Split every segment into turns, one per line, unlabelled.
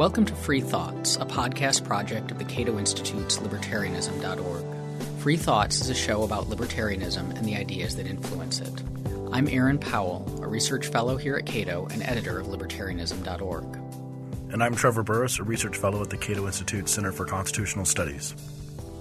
Welcome to Free Thoughts, a podcast project of the Cato Institute's libertarianism.org. Free Thoughts is a show about libertarianism and the ideas that influence it. I'm Aaron Powell, a research fellow here at Cato and editor of libertarianism.org.
And I'm Trevor Burrus, a research fellow at the Cato Institute Center for Constitutional Studies.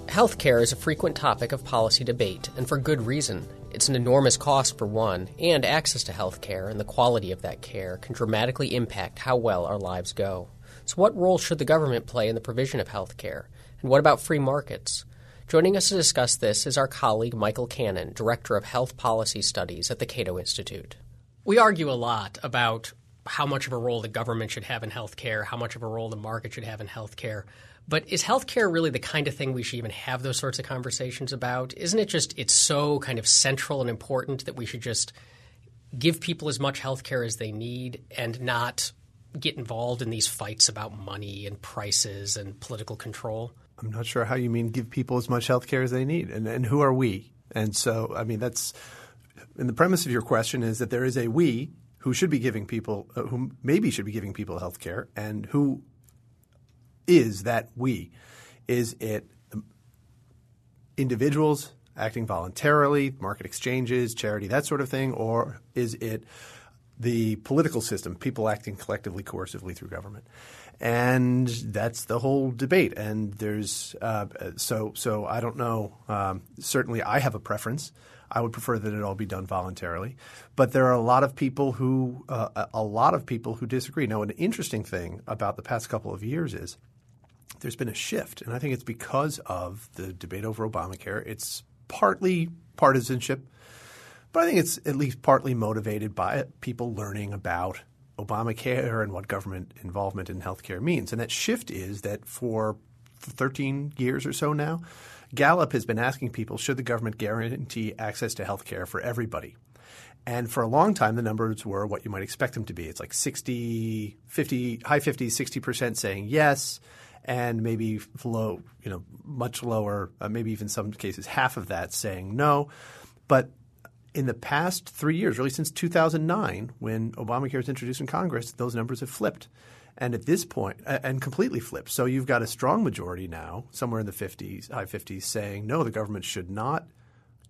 Healthcare is a frequent topic of policy debate, and for good reason. It's an enormous cost for one, and access to health care and the quality of that care can dramatically impact how well our lives go. So, what role should the government play in the provision of health care? And what about free markets? Joining us to discuss this is our colleague Michael Cannon, Director of Health Policy Studies at the Cato Institute.
We argue a lot about how much of a role the government should have in healthcare, how much of a role the market should have in healthcare. But is healthcare really the kind of thing we should even have those sorts of conversations about? Isn't it just it's so kind of central and important that we should just give people as much healthcare as they need and not get involved in these fights about money and prices and political control?
I'm not sure how you mean give people as much health care as they need. And, and who are we? And so, I mean, that's – and the premise of your question is that there is a we who should be giving people uh, – who maybe should be giving people health care and who is that we? Is it individuals acting voluntarily, market exchanges, charity, that sort of thing, or is it – the political system, people acting collectively, coercively through government. And that's the whole debate. And there's uh, so so I don't know. Um, certainly, I have a preference. I would prefer that it all be done voluntarily. But there are a lot of people who uh, a lot of people who disagree. Now, an interesting thing about the past couple of years is there's been a shift, and I think it's because of the debate over Obamacare. It's partly partisanship but I think it's at least partly motivated by people learning about Obamacare and what government involvement in healthcare means. And that shift is that for 13 years or so now, Gallup has been asking people should the government guarantee access to healthcare for everybody? And for a long time, the numbers were what you might expect them to be. It's like 60, 50, high 50s, 60% saying yes, and maybe low, you know, much lower, uh, maybe even some cases half of that saying no. But in the past three years, really since 2009, when Obamacare was introduced in Congress, those numbers have flipped. And at this point, and completely flipped. So you've got a strong majority now, somewhere in the 50s, high 50s, saying no, the government should not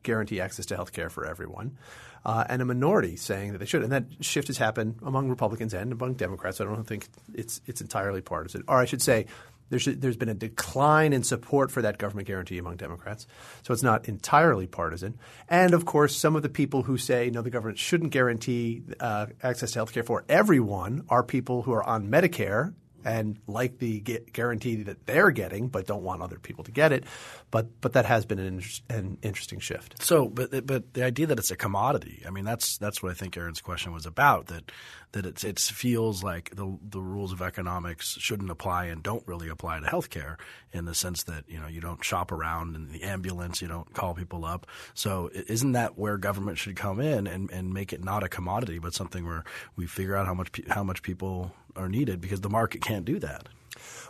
guarantee access to health care for everyone, uh, and a minority saying that they should. And that shift has happened among Republicans and among Democrats. I don't think it's it's entirely partisan. Or I should say, there's, there's been a decline in support for that government guarantee among Democrats. So it's not entirely partisan. And of course, some of the people who say, no, the government shouldn't guarantee uh, access to health care for everyone are people who are on Medicare and like the guarantee that they're getting, but don't want other people to get it. But but that has been an, inter- an, interesting shift.
So, but but the idea that it's a commodity, I mean, that's that's what I think Aaron's question was about. That that it's it feels like the the rules of economics shouldn't apply and don't really apply to healthcare in the sense that you know you don't shop around in the ambulance, you don't call people up. So, isn't that where government should come in and and make it not a commodity, but something where we figure out how much how much people are needed because the market can't do that.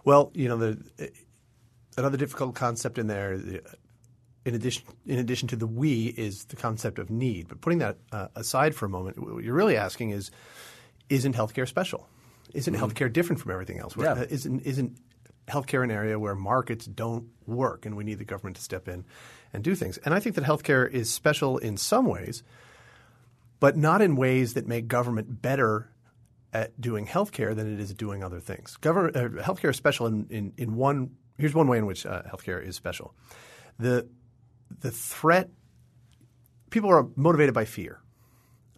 Well, you know, the, another difficult concept in there, in addition, in addition to the we, is the concept of need. But putting that uh, aside for a moment, what you're really asking is, isn't healthcare special? Isn't mm-hmm. healthcare different from everything else?
Yeah.
Isn't isn't healthcare an area where markets don't work and we need the government to step in and do things? And I think that healthcare is special in some ways, but not in ways that make government better at doing healthcare than it is doing other things. Government uh, healthcare is special in, in, in one. Here's one way in which uh, healthcare is special. The the threat people are motivated by fear.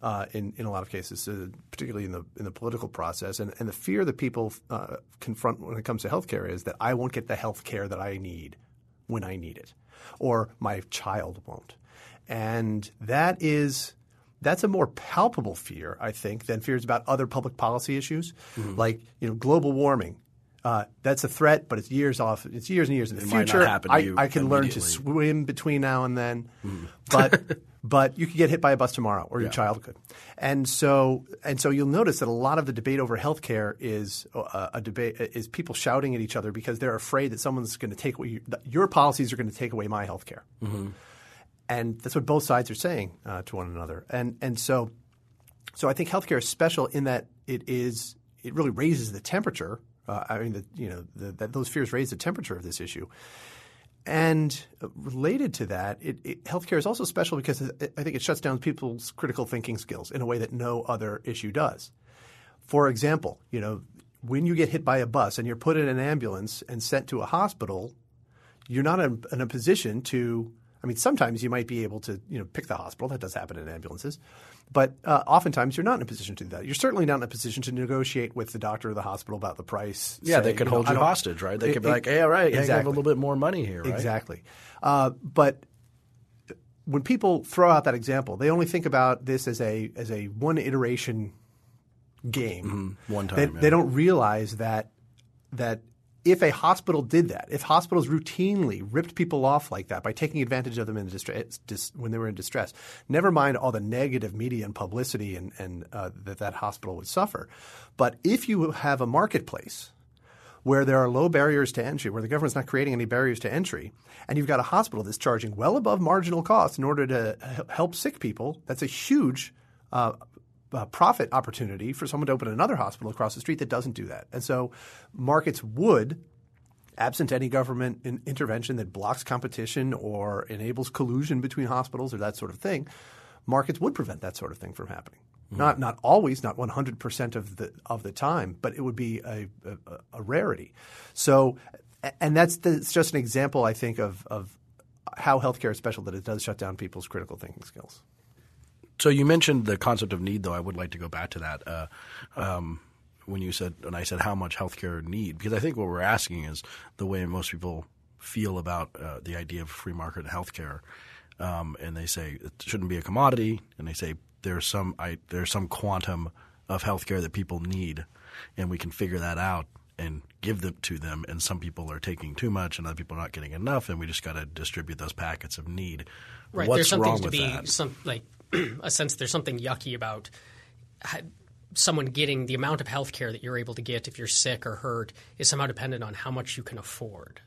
Uh, in, in a lot of cases, particularly in the in the political process, and, and the fear that people uh, confront when it comes to healthcare is that I won't get the healthcare that I need when I need it, or my child won't, and that is that's a more palpable fear, I think, than fears about other public policy issues, mm-hmm. like you know global warming. Uh, that's a threat, but it's years off. It's years and years in the
it
future.
I,
I, can learn to swim between now and then, mm. but but you could get hit by a bus tomorrow, or your yeah. child could. And so and so you'll notice that a lot of the debate over healthcare is uh, a debate is people shouting at each other because they're afraid that someone's going to take away your, your policies are going to take away my healthcare. Mm-hmm and that's what both sides are saying uh, to one another. And and so, so I think healthcare is special in that it is it really raises the temperature Uh, I mean, the, you know, the, those fears raise the temperature of this issue. And related to that, it, it, healthcare is also special because it, I think it shuts down people's critical thinking skills in a way that no other issue does. For example, you know, when you get hit by a bus and you're put in an ambulance and sent to a hospital, you're not in, in a position to. I mean, sometimes you might be able to, you know, pick the hospital. That does happen in ambulances, but uh, oftentimes you're not in a position to do that. You're certainly not in a position to negotiate with the doctor or the hospital about the price.
Yeah,
say,
they could
you know,
hold you hostage, right? They
It-
could be
it-
like, "Hey, all right,
exactly.
I have a little bit more money here." Right?
Exactly. Uh, but when people throw out that example, they only think about this as a as a one iteration game.
Mm-hmm. One time,
They,
yeah.
they don't realize that that if a hospital did that, if hospitals routinely ripped people off like that by taking advantage of them in distress, dis, when they were in distress, never mind all the negative media and publicity and, and uh, that that hospital would suffer. But if you have a marketplace where there are low barriers to entry, where the government's not creating any barriers to entry, and you've got a hospital that's charging well above marginal cost in order to help sick people, that's a huge uh, uh, profit opportunity for someone to open another hospital across the street that doesn't do that. And so markets would, absent any government in- intervention that blocks competition or enables collusion between hospitals or that sort of thing, markets would prevent that sort of thing from happening. Not not always, not 100% of the of the time, but it would be a, a, a rarity. So, and that's the, it's just an example, I think, of of how healthcare is special that it does shut down people's critical thinking skills.
So you mentioned the concept of need, though. I would like to go back to that. Uh, um, when you said, and I said, how much healthcare need? Because I think what we're asking is the way most people feel about uh, the idea of free market healthcare, um, and they say it shouldn't be a commodity, and they say there's some I, there's some quantum of healthcare that people need, and we can figure that out and give them to them. And some people are taking too much, and other people are not getting enough, and we just got to distribute those packets of need.
Right.
What's
there's something
wrong
to
with
be
that?
some like a sense there's something yucky about someone getting the amount of health care that you're able to get if you're sick or hurt is somehow dependent on how much you can afford.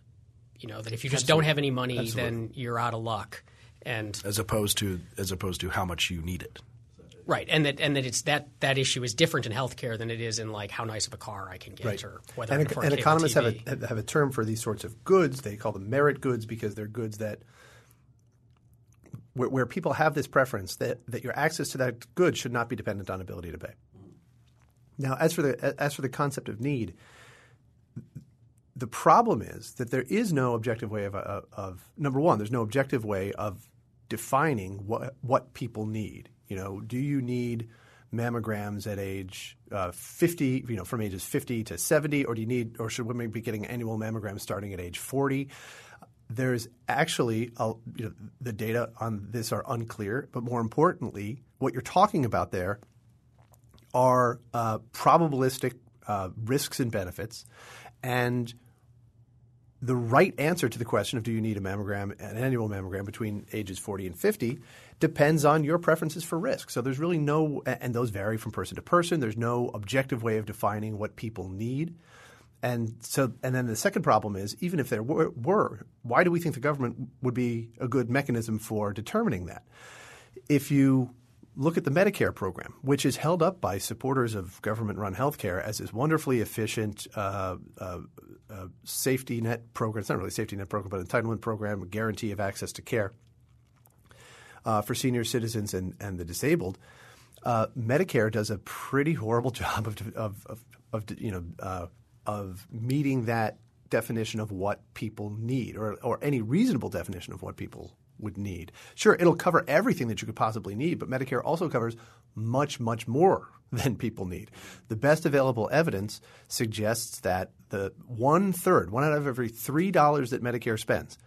You know, that if you just don't have any money, then you're out of luck. And
as opposed to as opposed to how much you need it.
right, and that and that it's that that issue is different in healthcare than it is in like how nice of a car I can get or whether I
and,
can afford
and
cable
economists have a, have a term for these sorts of goods. They call them merit goods because they're goods that where, where people have this preference that, that your access to that good should not be dependent on ability to pay. Now, as for the as for the concept of need, the problem is that there is no objective way of, of, of number one. There's no objective way of defining what what people need. You know, do you need mammograms at age uh, 50? You know, from ages 50 to 70, or do you need, or should women be getting annual mammograms starting at age 40? There's actually a, you know, the data on this are unclear, but more importantly, what you're talking about there are uh, probabilistic uh, risks and benefits, and the right answer to the question of do you need a mammogram, an annual mammogram between ages 40 and 50 depends on your preferences for risk. So there's really no, and those vary from person to person. There's no objective way of defining what people need. And so, and then the second problem is, even if there were, were, why do we think the government would be a good mechanism for determining that? If you look at the Medicare program, which is held up by supporters of government-run healthcare as this wonderfully efficient uh, uh, uh, safety net program. It's not really a safety net program, but an entitlement program, a guarantee of access to care uh, for senior citizens and, and the disabled. Uh, Medicare does a pretty horrible job of, of, of, of you know uh, of meeting that definition of what people need, or or any reasonable definition of what people would need. Sure, it'll cover everything that you could possibly need, but Medicare also covers much, much more than people need. The best available evidence suggests that the one third, one out of every three dollars that Medicare spends,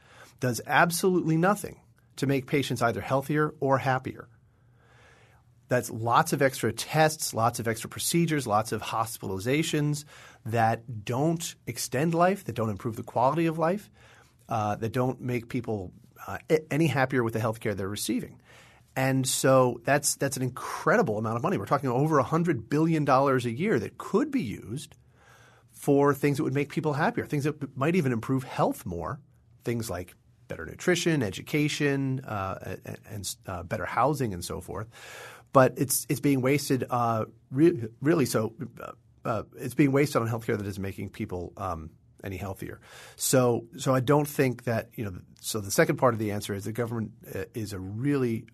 does absolutely nothing to make patients either healthier or happier. That's lots of extra tests, lots of extra procedures, lots of hospitalizations that don't extend life, that don't improve the quality of life, uh, that don't make people uh, any happier with the health care they're receiving. And so that's that's an incredible amount of money. We're talking over hundred billion dollars a year that could be used for things that would make people happier, things that might even improve health more, things like better nutrition, education, uh, and, uh, better housing, and so forth. But it's it's being wasted uh, re- really. So uh, uh, it's being wasted on healthcare that isn't making people um, any healthier. So, so I don't think that you know. So the second part of the answer is the government uh, is a really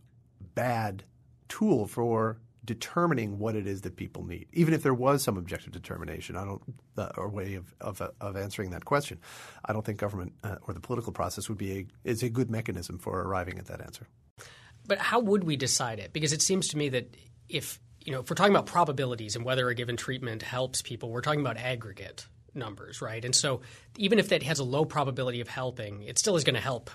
bad tool for determining what it is that people need. Even if there was some objective determination, I don't uh, or way of, of, of answering that question, I don't think government uh, or the political process would be a, is a good mechanism for arriving at that answer.
But how would we decide it? Because it seems to me that if you know if we're talking about probabilities and whether a given treatment helps people, we're talking about aggregate numbers, right? And so even if that has a low probability of helping, it still is going to help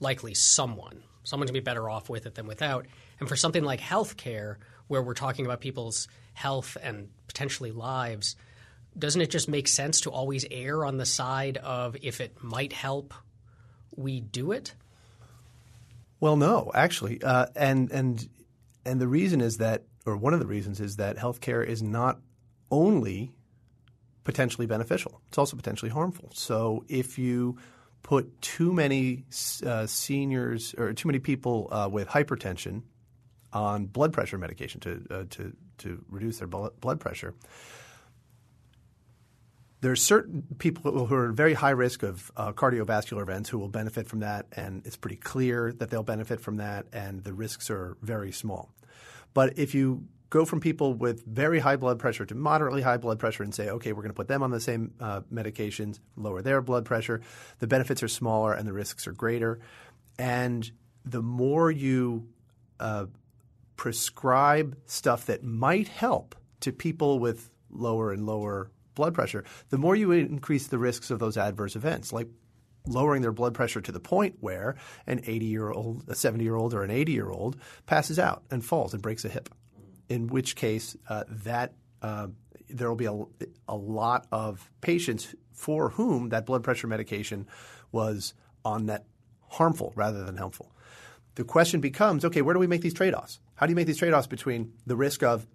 likely someone. Someone's going to be better off with it than without. And for something like healthcare, where we're talking about people's health and potentially lives, doesn't it just make sense to always err on the side of if it might help, we do it?
Well, no, actually, uh, and and and the reason is that, or one of the reasons is that healthcare is not only potentially beneficial; it's also potentially harmful. So if you put too many uh, seniors or too many people uh, with hypertension on blood pressure medication to uh, to to reduce their blood pressure. There are certain people who are very high risk of uh, cardiovascular events who will benefit from that, and it's pretty clear that they'll benefit from that, and the risks are very small. But if you go from people with very high blood pressure to moderately high blood pressure and say, okay, we're going to put them on the same uh, medications, lower their blood pressure, the benefits are smaller and the risks are greater. And the more you uh, prescribe stuff that might help to people with lower and lower blood pressure, the more you increase the risks of those adverse events, like lowering their blood pressure to the point where an 80 year old, a 70 year old, or an 80 year old passes out and falls and breaks a hip. In which case, uh, that uh, there will be a, a lot of patients for whom that blood pressure medication was on net harmful rather than helpful. The question becomes okay, where do we make these trade offs? How do you make these trade offs between the risk of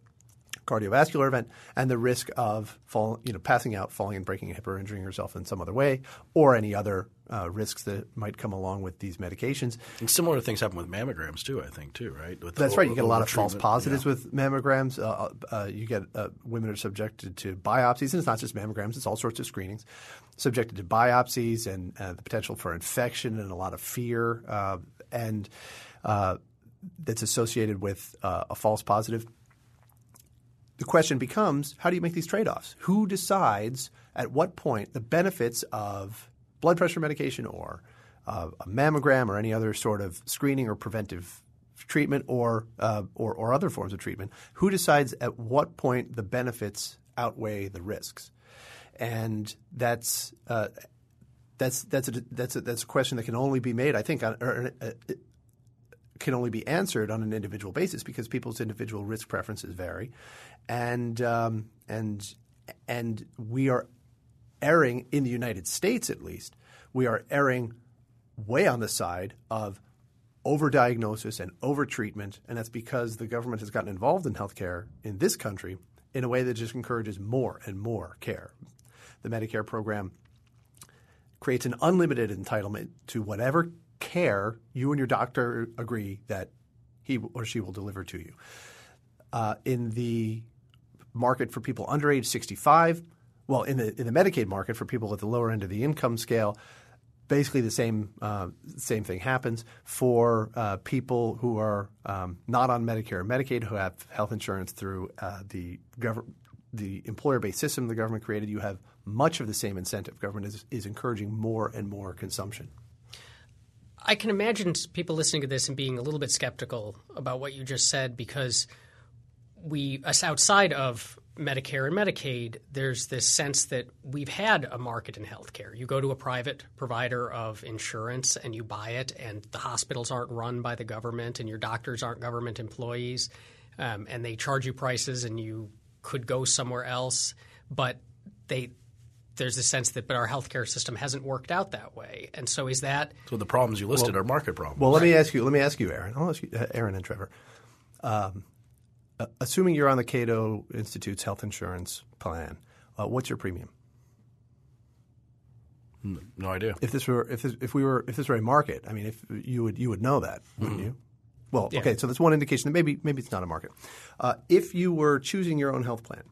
cardiovascular event and the risk of fall, you know, passing out, falling and breaking a hip or injuring yourself in some other way, or any other uh, risks that might come along with these medications.
And similar things happen with mammograms too, I think too, right?
That's right. You get a lot of false positives yeah. with mammograms. Uh, uh, uh, you get uh, women are subjected to biopsies, and it's not just mammograms; it's all sorts of screenings. Subjected to biopsies and uh, the potential for infection and a lot of fear and uh, that's associated with uh, a false positive. The question becomes how do you make these trade offs? Who decides at what point the benefits of blood pressure medication or uh, a mammogram or any other sort of screening or preventive treatment or, uh, or, or other forms of treatment? Who decides at what point the benefits outweigh the risks? And that's uh, that's that's a, that's a, that's a question that can only be made, I think, on, or, uh, can only be answered on an individual basis because people's individual risk preferences vary, and um, and and we are erring in the United States at least. We are erring way on the side of overdiagnosis and overtreatment, and that's because the government has gotten involved in healthcare in this country in a way that just encourages more and more care. The Medicare program creates an unlimited entitlement to whatever care you and your doctor agree that he or she will deliver to you. Uh, in the market for people under age 65, well, in the in the Medicaid market for people at the lower end of the income scale, basically the same uh, same thing happens for uh, people who are um, not on Medicare or Medicaid who have health insurance through uh, the government. The employer-based system the government created, you have much of the same incentive. Government is, is encouraging more and more consumption.
I can imagine people listening to this and being a little bit skeptical about what you just said because we, us outside of Medicare and Medicaid, there's this sense that we've had a market in healthcare. You go to a private provider of insurance and you buy it, and the hospitals aren't run by the government, and your doctors aren't government employees, um, and they charge you prices, and you could go somewhere else, but they there's a sense that but our healthcare system hasn't worked out that way. And so is that
so the problems you listed well, are market problems.
Well, let me ask you. Let me ask you, Aaron. I'll ask you, uh, Aaron and Trevor. Um, uh, assuming you're on the Cato Institute's health insurance plan, uh, what's your premium?
No idea.
If this were if this, if we were if this were a market, I mean, if you would you would know that, wouldn't mm-hmm. you? Well, yeah. okay, so that's one indication that maybe maybe it's not a market. Uh, if you were choosing your own health plan,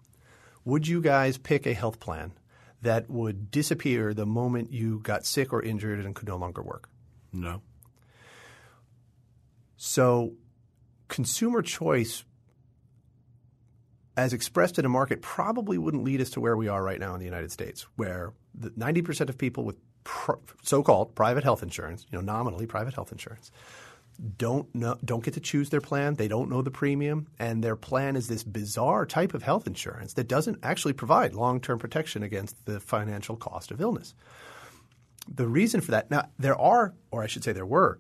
would you guys pick a health plan that would disappear the moment you got sick or injured and could no longer work?
No.
So, consumer choice, as expressed in a market, probably wouldn't lead us to where we are right now in the United States, where the 90% of people with so-called private health insurance, you know, nominally private health insurance, don't know, don't get to choose their plan. They don't know the premium, and their plan is this bizarre type of health insurance that doesn't actually provide long-term protection against the financial cost of illness. The reason for that now there are, or I should say, there were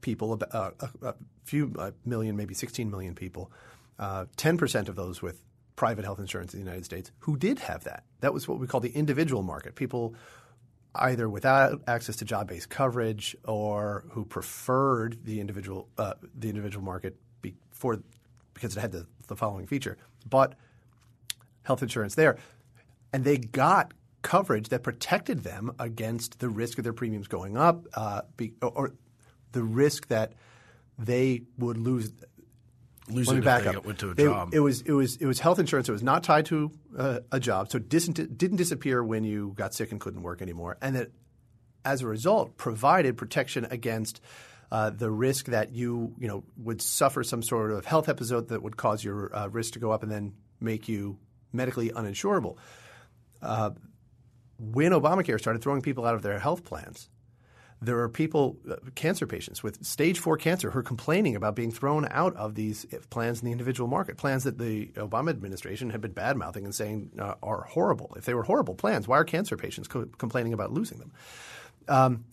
people, uh, a, a, few a million, maybe 16 million people, uh, 10% of those with private health insurance in the United States who did have that. That was what we call the individual market. People either without access to job-based coverage or who preferred the individual uh, the individual market before because it had the, the following feature, but health insurance there, and they got coverage that protected them against the risk of their premiums going up, uh, be, or the risk that they would lose
losing
Let me back up.
went to a
They-
job.
It was it was it was health insurance. It was not tied to uh, a job, so it didn't didn't disappear when you got sick and couldn't work anymore, and that as a result provided protection against. Uh, the risk that you you know would suffer some sort of health episode that would cause your uh, risk to go up and then make you medically uninsurable. Uh, when Obamacare started throwing people out of their health plans, there are people, uh, cancer patients with stage four cancer, who are complaining about being thrown out of these plans in the individual market, plans that the Obama administration had been bad mouthing and saying uh, are horrible. If they were horrible plans, why are cancer patients co- complaining about losing them? Um,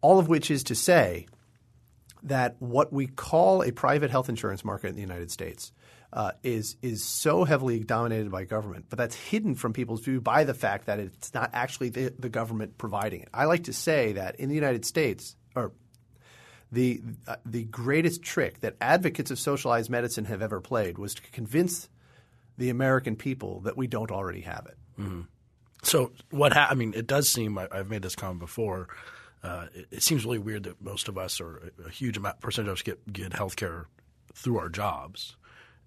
all of which is to say that what we call a private health insurance market in the United States uh, is is so heavily dominated by government, but that's hidden from people's view by the fact that it's not actually the, the government providing it. I like to say that in the United States, or the uh, the greatest trick that advocates of socialized medicine have ever played was to convince the American people that we don't already have it.
So what ha- I mean, it does seem I, I've made this comment before. Uh, it, it seems really weird that most of us, or a, a huge amount percentage of us, get get health care through our jobs.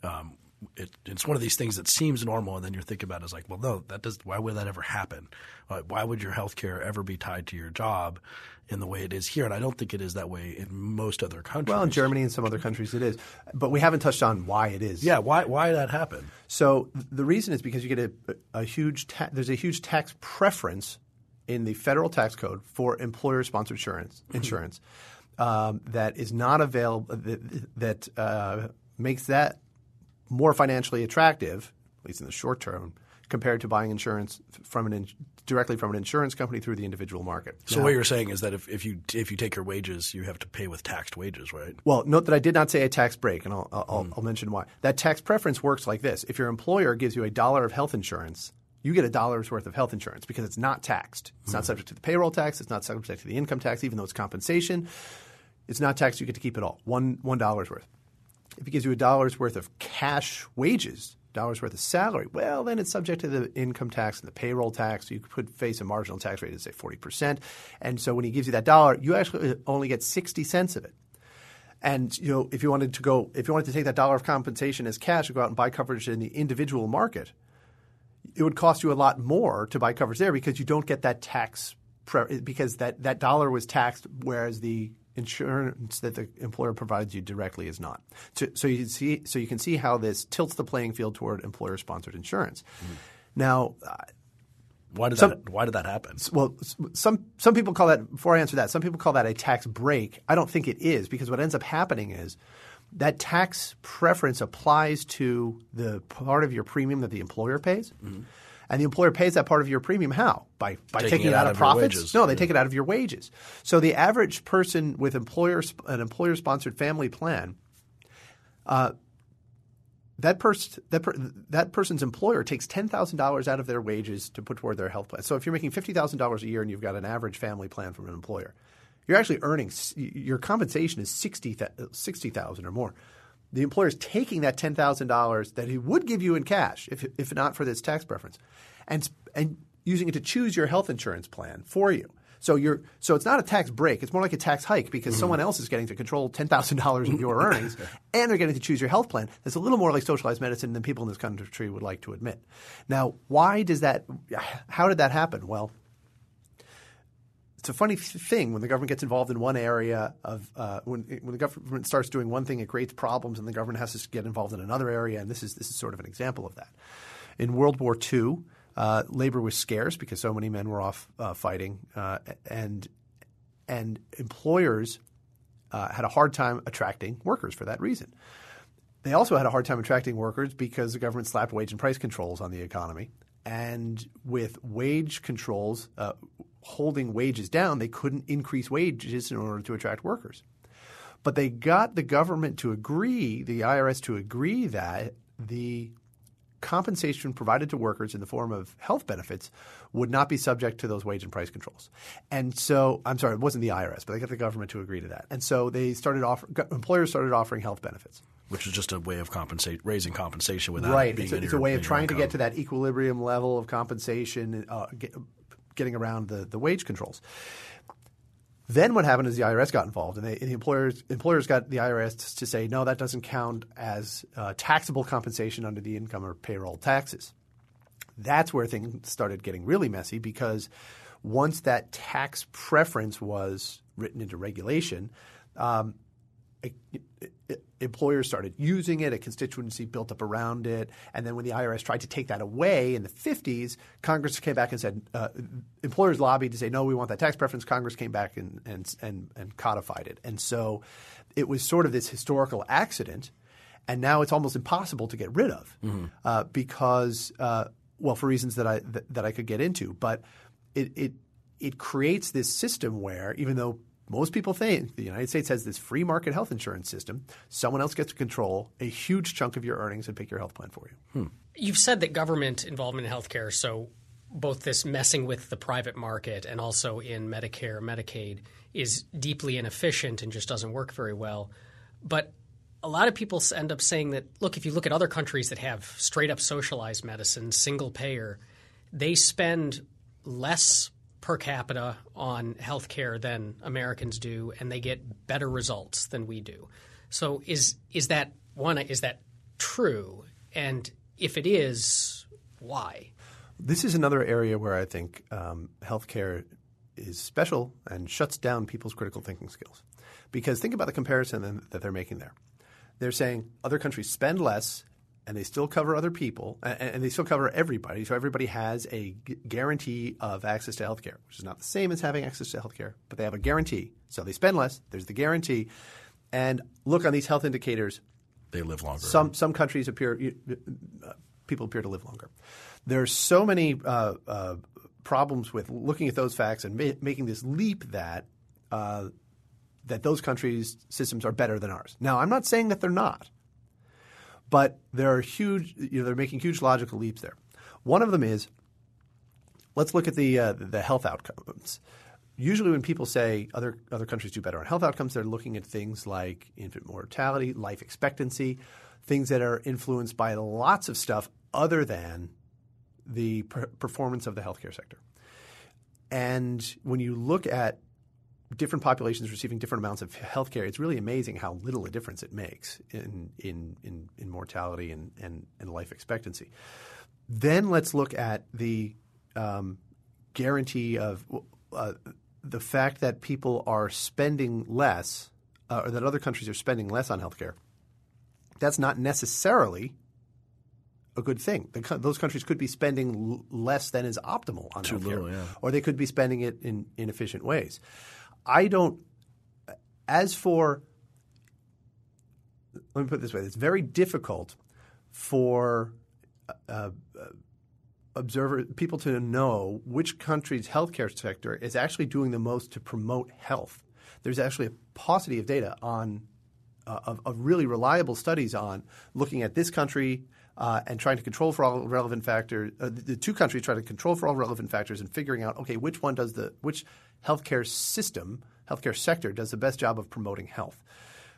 Um, it, it's one of these things that seems normal, and then you're thinking about it as like, well, no, that does. Why would that ever happen? Uh, why would your health care ever be tied to your job in the way it is here? And I don't think it is that way in most other countries.
Well, in Germany and some other countries it is, but we haven't touched on why it is.
yeah. Why why that happen?
So the reason is because you get a, a huge ta- there's a huge tax preference in the federal tax code for employer sponsored insurance insurance um, that is not available that, that uh, makes that more financially attractive at least in the short term compared to buying insurance from an in- directly from an insurance company through the individual market.
So
Now-
what you're saying is that if, if you if you take your wages, you have to pay with taxed wages, right?
Well, note that I did not say a tax break, and I'll, I'll, I'll hmm. mention why. That tax preference works like this: if your employer gives you a dollar of health insurance, you get a dollar's worth of health insurance because it's not taxed. It's not hmm. subject to the payroll tax. It's not subject to the income tax, even though it's compensation. It's not taxed. You get to keep it all. One one dollar's worth. If he gives you a dollar's worth of cash wages, dollars worth of salary, well, then it's subject to the income tax and the payroll tax. You could face a marginal tax rate of say forty percent, and so when he gives you that dollar, you actually only get sixty cents of it. And you know, if you wanted to go, if you wanted to take that dollar of compensation as cash and go out and buy coverage in the individual market, it would cost you a lot more to buy coverage there because you don't get that tax pre- because that, that dollar was taxed, whereas the insurance that the employer provides you directly is not. So, so you can see so you can see how this tilts the playing field toward employer sponsored insurance. Now, uh,
Why did
Some-
that Why did that happen?
well, some some people call that. Before I answer that, some people call that a tax break. I don't think it is because what ends up happening is that tax preference applies to the part of your premium that the employer pays, and the employer pays that part of your premium how by by
Taking
taking,
it out
out
of
profits.
wages.
No, they take it out of your wages. So the average person with employer an employer sponsored family plan uh, that person that per, that person's employer takes ten thousand dollars out of their wages to put toward their health plan. So if you're making fifty thousand dollars a year and you've got an average family plan from an employer, you're actually earning your compensation is sixty thousand or more. The employer is taking that ten thousand dollars that he would give you in cash if if not for this tax preference, and and using it to choose your health insurance plan for you. So you're so it's not a tax break. It's more like a tax hike because mm-hmm. someone else is getting to control ten thousand dollars of your earnings, and they're getting to choose your health plan. That's a little more like socialized medicine than people in this country would like to admit. Now, why does that? How did that happen? Well, it's a funny thing when the government gets involved in one area of uh, when when the government starts doing one thing, it creates problems, and the government has to get involved in another area. And this is this is sort of an example of that. In World War II, uh, labor was scarce because so many men were off uh, fighting, uh, and and employers uh, had a hard time attracting workers for that reason. They also had a hard time attracting workers because the government slapped wage and price controls on the economy. And with wage controls, uh, holding wages down, they couldn't increase wages in order to attract workers. But they got the government to agree, the IRS to agree that the compensation provided to workers in the form of health benefits would not be subject to those wage and price controls. And so, I'm sorry, it wasn't the IRS, but they got the government to agree to that. And so they started offer, employers started offering health benefits.
Which is just a way of compensate, raising compensation without
right.
being
it's a, it's a way of trying to get to that equilibrium level of compensation, uh, get, getting around the, the wage controls. Then what happened is the IRS got involved, and, they, and the employers employers got the IRS to say no, that doesn't count as uh, taxable compensation under the income or payroll taxes. That's where things started getting really messy because once that tax preference was written into regulation, um, employers started using it, a constituency built up around it, and then when the IRS tried to take that away in the 50s, Congress came back and said uh, employers lobbied to say no, we want that tax preference. Congress came back and and and, and codified it, and so it was sort of this historical accident, and now it's almost impossible to get rid of mm-hmm. uh, because uh, well, for reasons that I that, that I could get into, but it it it creates this system where even though most people think the United States has this free market health insurance system. Someone else gets to control a huge chunk of your earnings and pick your health plan for you.
Hmm. You've said that government involvement in healthcare, so both this messing with the private market and also in Medicare, Medicaid, is deeply inefficient and just doesn't work very well. But a lot of people end up saying that, look, if you look at other countries that have straight up socialized medicine, single payer, they spend less per capita on healthcare than Americans do, and they get better results than we do. So is is that one? Is that true? And if it is, why?
This is another area where I think um, healthcare is special and shuts down people's critical thinking skills. Because think about the comparison that they're making there. They're saying other countries spend less and they still cover other people, and, they still cover everybody. So everybody has a guarantee of access to healthcare, which is not the same as having access to healthcare, but they have a guarantee. So they spend less. There's the guarantee, and look on these health indicators.
They live longer.
Some some countries appear uh, people appear to live longer. There's so many uh, uh, problems with looking at those facts and ma- making this leap that. Uh, that those countries' systems are better than ours. Now, I'm not saying that they're not. But there are huge, you know, they're making huge logical leaps there. One of them is let's look at the uh, the health outcomes. Usually, when people say other other countries do better on health outcomes, they're looking at things like infant mortality, life expectancy, things that are influenced by lots of stuff other than the per- performance of the healthcare sector. And when you look at different populations receiving different amounts of health care, it's really amazing how little a difference it makes in, in, in, in mortality and, and, and, life expectancy. Then let's look at the um, guarantee of uh, the fact that people are spending less uh, or that other countries are spending less on healthcare. That's not necessarily a good thing. The, those countries could be spending l- less than is optimal on
Too
healthcare,
little, yeah.
or they could be spending it in inefficient ways. I don't. As for, let me put it this way: it's very difficult for uh, uh, observer people to know which country's healthcare sector is actually doing the most to promote health. There's actually a paucity of data on uh, of, of, really reliable studies on looking at this country uh, and trying to control for all relevant factors. Uh, the, the, two countries try to control for all relevant factors and figuring out okay which one does the which healthcare system, healthcare sector does the best job of promoting health.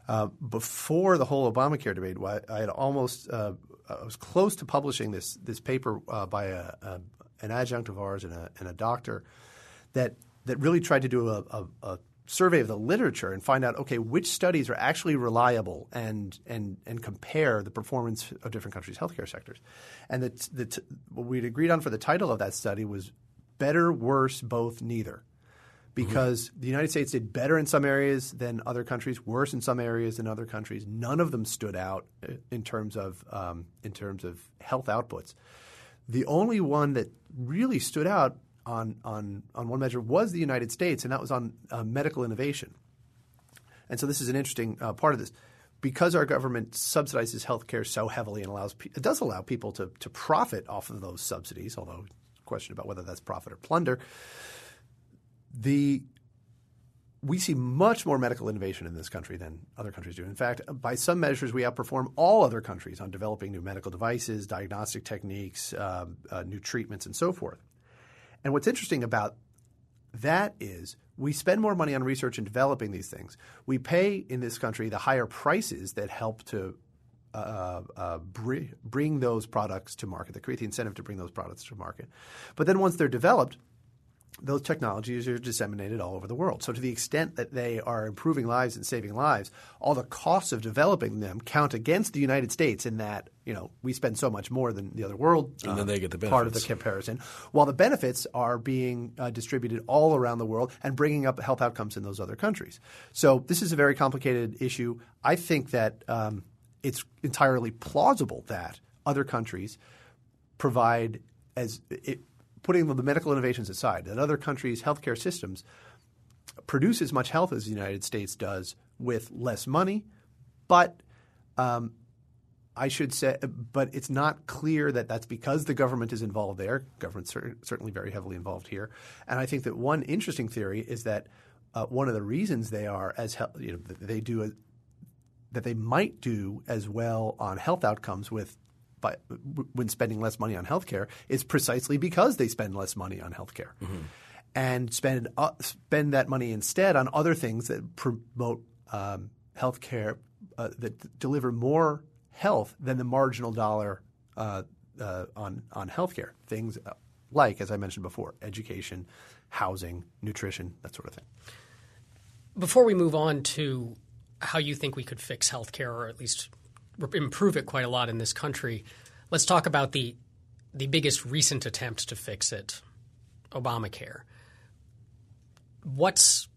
Uh, before the whole Obamacare debate, I had almost uh, I was close to publishing this this paper uh, by a, a, an adjunct of ours and a, and a doctor that that really tried to do a, a, survey of the literature and find out okay which studies are actually reliable and and and compare the performance of different countries' healthcare sectors, and that what we'd agreed on for the title of that study was better, worse, both, neither. Because mm-hmm. the United States did better in some areas than other countries, worse in some areas than other countries. None of them stood out uh, in terms of um, in terms of health outputs. The only one that really stood out on, on, on one measure was the United States, and that was on uh, medical innovation. And so this is an interesting uh, part of this. Because our government subsidizes healthcare so heavily and allows it does allow people to, to profit off of those subsidies, although question about whether that's profit or plunder. The we see much more medical innovation in this country than other countries do. In fact, by some measures, we outperform all other countries on developing new medical devices, diagnostic techniques, uh, uh, new treatments, and so forth. And what's interesting about that is we spend more money on research and developing these things. We pay in this country the higher prices that help to uh, uh, br- bring those products to market, that create the incentive to bring those products to market. But then once they're developed, those technologies are disseminated all over the world. So, to the extent that they are improving lives and saving lives, all the costs of developing them count against the United States in that you know we spend so much more than the other world.
And then um, they get the benefits.
part of the comparison, while the benefits are being uh, distributed all around the world and bringing up health outcomes in those other countries. So, this is a very complicated issue. I think that um, it's entirely plausible that other countries provide as it, putting the medical innovations aside, that other countries' healthcare systems produce as much health as the United States does with less money, but um, I should say, but it's not clear that that's because the government is involved there. Government's cer- certainly very heavily involved here, and I think that one interesting theory is that uh, one of the reasons they are as he- you know they do a, that they might do as well on health outcomes with by, when spending less money on healthcare is precisely because they spend less money on healthcare. Mm-hmm. And spend uh, spend that money instead on other things that promote um, healthcare uh, that deliver more health than the marginal dollar uh, uh, on on healthcare. Things uh, like, as I mentioned before, education, housing, nutrition, that sort of thing.
Before we move on to how you think we could fix healthcare, or at least improve it quite a lot in this country. Let's talk about the the biggest recent attempt to fix it, Obamacare. What's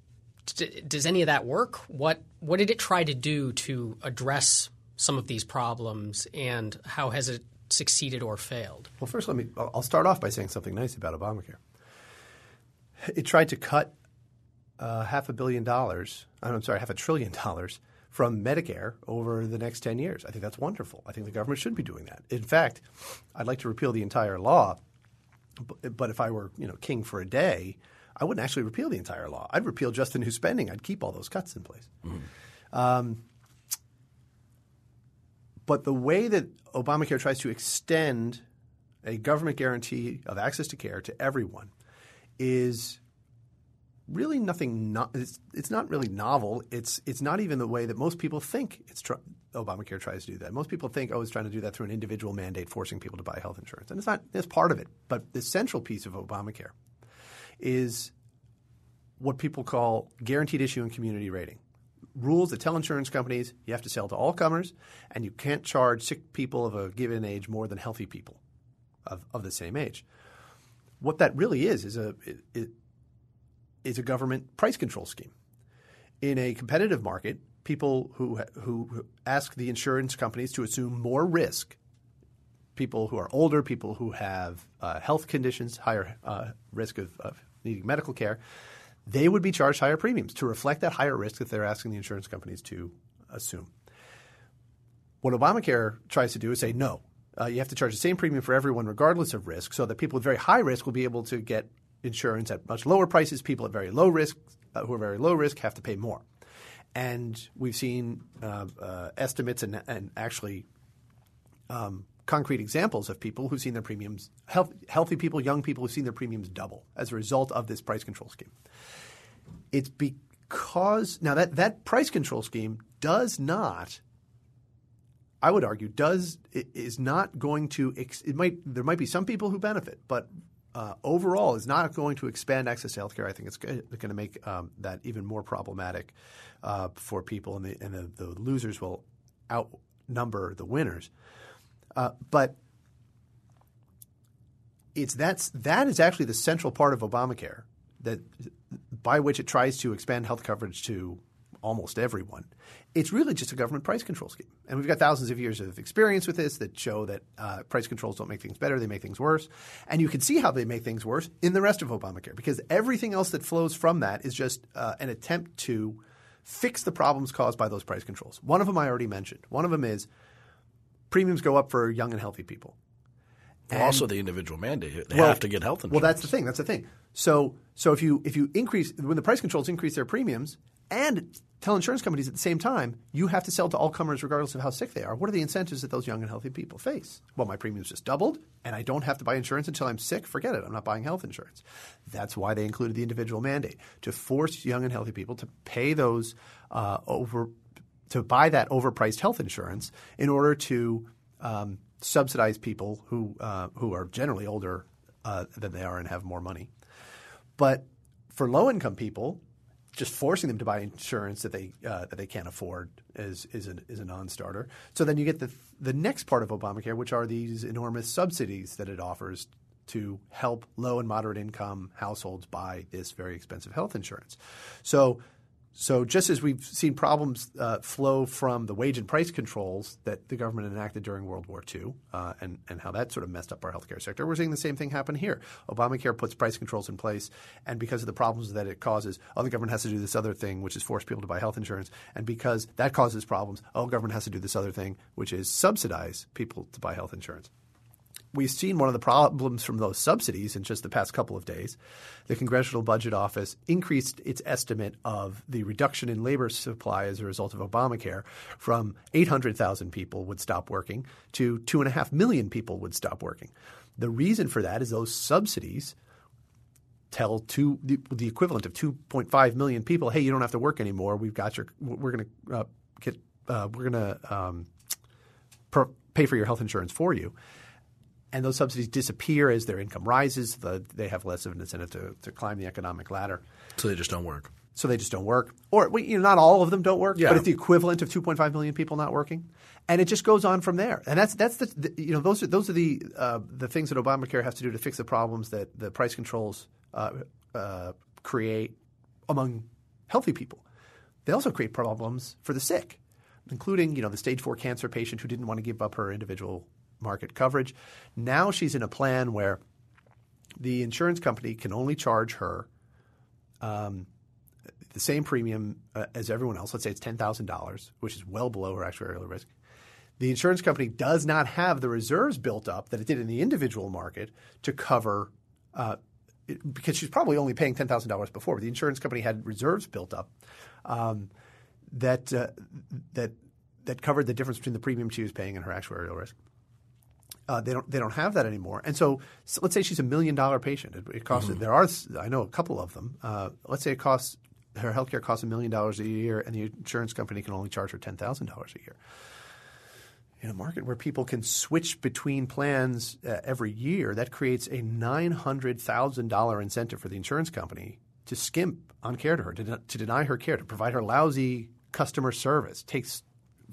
does any of that work? What what did it try to do to address some of these problems, and how has it succeeded or failed?
Well, first, let me. I'll start off by saying something nice about Obamacare. It tried to cut uh, half a billion dollars. I'm sorry, half a trillion dollars from Medicare over the next 10 years. I think that's wonderful. I think the government should be doing that. In fact, I'd like to repeal the entire law, but if I were you know, king for a day, I wouldn't actually repeal the entire law. I'd repeal just the new spending. I'd keep all those cuts in place. Mm-hmm. Um, but the way that Obamacare tries to extend a government guarantee of access to care to everyone is really nothing. No, it's, it's not really novel. It's it's not even the way that most people think. It's tr- Obamacare tries to do that. Most people think, oh, it's trying to do that through an individual mandate, forcing people to buy health insurance, and it's not. It's part of it. But the central piece of Obamacare is what people call guaranteed issue and community rating. Rules that tell insurance companies you have to sell to all comers, and you can't charge sick people of a given age more than healthy people of, of the same age. What that really is is a is a government price control scheme. In a competitive market, people who, who ask the insurance companies to assume more risk, people who are older, people who have uh, health conditions, higher uh, risk of, of needing medical care, they would be charged higher premiums to reflect that higher risk that they're asking the insurance companies to assume. What Obamacare tries to do is say no. Uh, you have to charge the same premium for everyone, regardless of risk, so that people with very high risk will be able to get insurance at much lower prices. People at very low risk, uh, who are very low risk, have to pay more. And we've seen uh, uh, estimates and, and actually um, concrete examples of people who've seen their premiums, health, healthy people, young people who've seen their premiums double as a result of this price control scheme. It's because now that, that price control scheme does not I would argue does is not going to it might there might be some people who benefit, but uh, overall is not going to expand access to healthcare. I think it's going to make um, that even more problematic uh, for people, and, the, and the, the, losers will outnumber the winners. Uh, but it's that's that is actually the central part of Obamacare that by which it tries to expand health coverage to almost everyone. It's really just a government price control scheme. And we've got thousands of years of experience with this that show that uh, price controls don't make things better, they make things worse. And you can see how they make things worse in the rest of Obamacare because everything else that flows from that is just uh, an attempt to fix the problems caused by those price controls. One of them I already mentioned. One of them is premiums go up for young and healthy people.
Well, also the individual mandate. They well, have to get health insurance.
Well, that's the thing. That's the thing. So, so if you if you increase when the price controls increase their premiums and tell insurance companies at the same time you have to sell to all comers regardless of how sick they are. What are the incentives that those young and healthy people face? Well, my premiums just doubled, and I don't have to buy insurance until I'm sick. Forget it. I'm not buying health insurance. That's why they included the individual mandate to force young and healthy people to pay those uh, over to buy that overpriced health insurance in order to um, subsidize people who uh, who are generally older uh, than they are and have more money. But for low income people, just forcing them to buy insurance that they uh, that they can't afford is is a, is a non-starter. So then you get the the next part of Obamacare, which are these enormous subsidies that it offers to help low and moderate income households buy this very expensive health insurance. So so just as we've seen problems uh, flow from the wage and price controls that the government enacted during World War II uh, and, and how that sort of messed up our healthcare sector, we're seeing the same thing happen here. Obamacare puts price controls in place, and because of the problems that it causes, oh, the government has to do this other thing, which is force people to buy health insurance. And because that causes problems, oh, government has to do this other thing, which is subsidize people to buy health insurance we've seen one of the problems from those subsidies in just the past couple of days. The Congressional Budget Office increased its estimate of the reduction in labor supply as a result of Obamacare from 800,000 people would stop working to 2.5 million people would stop working. The reason for that is those subsidies tell two, the, the equivalent of 2.5 million people, hey, you don't have to work anymore. We've got your, we're going to uh, get, uh, we're going to um, pay for your health insurance for you and those subsidies disappear as their income rises. The, they have less of an incentive to, to climb the economic ladder.
So they just don't work.
So they just don't work. Or you know, not all of them don't work, yeah. but it's the equivalent of 2.5 million people not working, and it just goes on from there. And that's that's the, the you know those are those are the uh, the things that Obamacare has to do to fix the problems that the price controls uh, uh, create among healthy people. They also create problems for the sick, including you know the stage four cancer patient who didn't want to give up her individual market coverage. Now she's in a plan where the insurance company can only charge her um, the same premium uh, as everyone else. Let's say it's ten thousand dollars, which is well below her actuarial risk. The insurance company does not have the reserves built up that it did in the individual market to cover. Uh, because she's probably only paying ten thousand dollars before, but the insurance company had reserves built up um, that uh, that that covered the difference between the premium she was paying and her actuarial risk. Uh, they don't they don't have that anymore. And so, so let's say she's a million dollar patient. It, it costs mm-hmm. there are I know a couple of them. Uh, let's say it costs her healthcare costs a million dollars a year, and the insurance company can only charge her ten thousand dollars a year. In a market where people can switch between plans uh, every year, that creates a nine hundred thousand dollar incentive for the insurance company to skimp on care to her, to, to deny her care, to provide her lousy customer service. Takes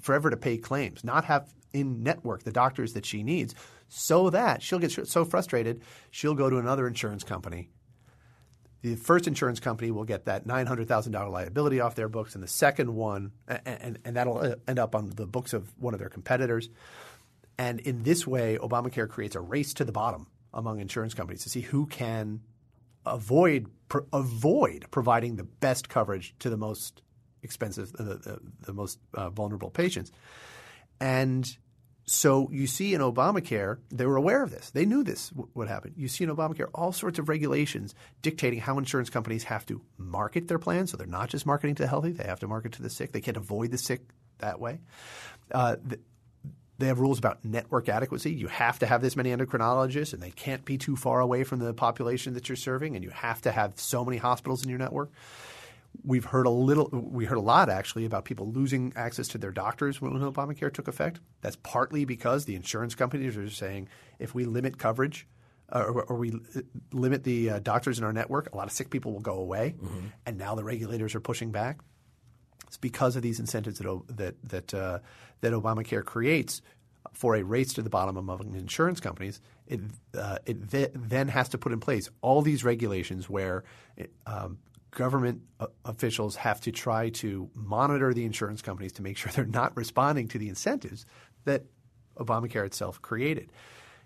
forever to pay claims, not have in network the doctors that she needs so that she'll get so frustrated she'll go to another insurance company. The first insurance company will get that $900,000 liability off their books, and the second one, and, and, that'll uh, end up on the books of one of their competitors. And in this way, Obamacare creates a race to the bottom among insurance companies to see who can avoid avoid providing the best coverage to the most expensive, the, the, the most uh, vulnerable patients. And so you see in Obamacare, they were aware of this. They knew this would happen. You see in Obamacare all sorts of regulations dictating how insurance companies have to market their plans. So they're not just marketing to the healthy; they have to market to the sick. They can't avoid the sick that way. Uh, the, they have rules about network adequacy. You have to have this many endocrinologists, and they can't be too far away from the population that you're serving, and you have to have so many hospitals in your network. We've heard a little, we heard a lot actually about people losing access to their doctors when Obamacare took effect. That's partly because the insurance companies are saying if we limit coverage or, or we limit the uh, doctors in our network, a lot of sick people will go away. Mm-hmm. And now the regulators are pushing back. It's because of these incentives that that that, uh, that Obamacare creates for a race to the bottom among insurance companies. It uh, it th- then has to put in place all these regulations where it, um, government officials have to try to monitor the insurance companies to make sure they're not responding to the incentives that Obamacare itself created.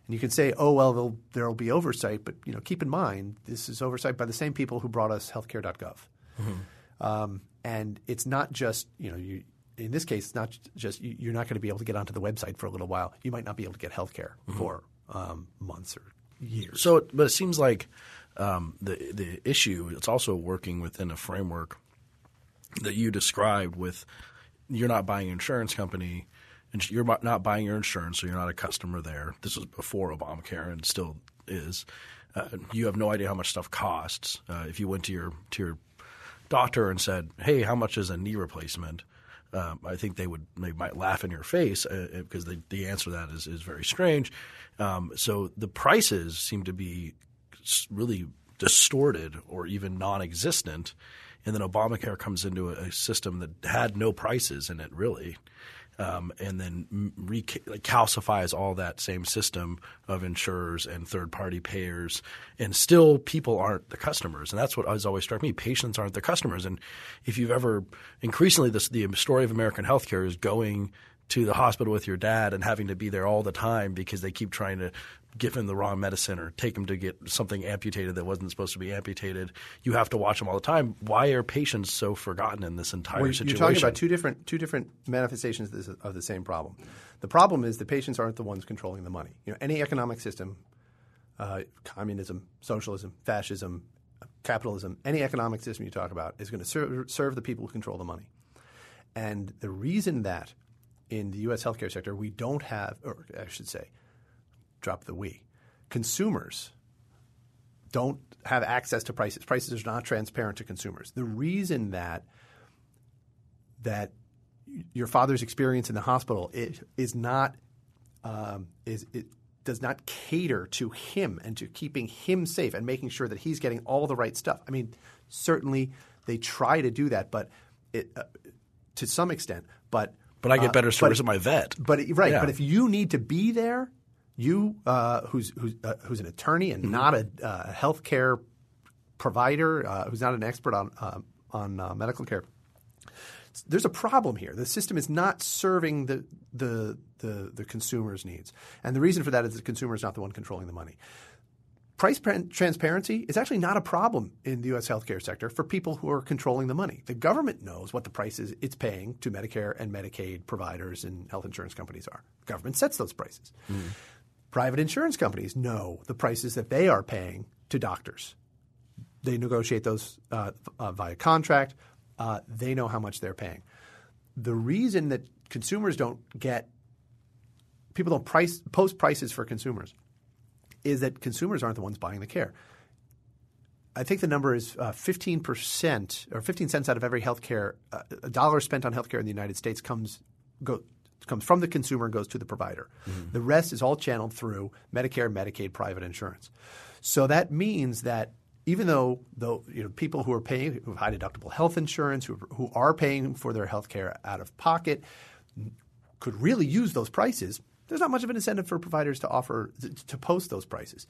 And you can say, oh well, there will be oversight, but you know, keep in mind this is oversight by the same people who brought us healthcare.gov. Mm-hmm. Um, and it's not just you know you, in this case, it's not just you're not going to be able to get onto the website for a little while. You might not be able to get health care mm-hmm. for um, months or years.
So, but it seems like um, the the issue it's also working within a framework that you described with you're not buying an insurance company and you're not buying your insurance, so you're not a customer there. This was before Obamacare and still is. Uh, you have no idea how much stuff costs. Uh, if you went to your to your doctor and said, "Hey, how much is a knee replacement?" Um, I think they would they might laugh in your face uh, uh because the, the answer to that is is very strange. Um, so the prices seem to be really distorted or even non-existent, and then Obamacare comes into a, system that had no prices in it really um, and then calcifies all that same system of insurers and third party payers. And still, people aren't the customers. And that's what has always struck me. Patients aren't the customers. And if you've ever, increasingly, this, the story of American healthcare is going to the hospital with your dad and having to be there all the time because they keep trying to give him the wrong medicine or take him to get something amputated that wasn't supposed to be amputated. You have to watch him all the time. Why are patients so forgotten in this entire
well,
situation?
You're talking about two different two different manifestations of, the same problem. The problem is the patients aren't the ones controlling the money. You know, any economic system, uh, communism, socialism, fascism, capitalism, any economic system you talk about is going to serve, serve the people who control the money. And the reason that in the U.S. healthcare sector we don't have, or I should say, drop the we. Consumers don't have access to prices. Prices are not transparent to consumers. The reason that that your father's experience in the hospital it, is not um, is it does not cater to him and to keeping him safe and making sure that he's getting all the right stuff. I mean, certainly they try to do that, but it, uh, to some extent. But
but I get uh, better service uh, at my vet.
But right, yeah. but if you need to be there you, uh, who's who's, uh, who's an attorney and mm-hmm. not a uh, healthcare provider, uh, who's not an expert on uh, on uh, medical care, there's a problem here. The system is not serving the, the the the consumer's needs, and the reason for that is the consumer is not the one controlling the money. Price transparency is actually not a problem in the U.S. healthcare sector for people who are controlling the money. The government knows what the prices it's paying to Medicare and Medicaid providers and health insurance companies are. The government sets those prices. Mm. Private insurance companies know the prices that they are paying to doctors. They negotiate those uh, uh, via contract. Uh, they know how much they're paying. The reason that consumers don't get people don't price post prices for consumers is that consumers aren't the ones buying the care. I think the number is uh, 15% or 15 cents out of every healthcare uh, dollar spent on healthcare in the United States comes go, comes from the consumer and goes to the provider. Mm-hmm. The rest is all channeled through Medicare, Medicaid, private insurance. So that means that even though though you know people who are paying who have high deductible health insurance who, who are paying for their health care out of pocket could really use those prices, there's not much of an incentive for providers to offer to post those prices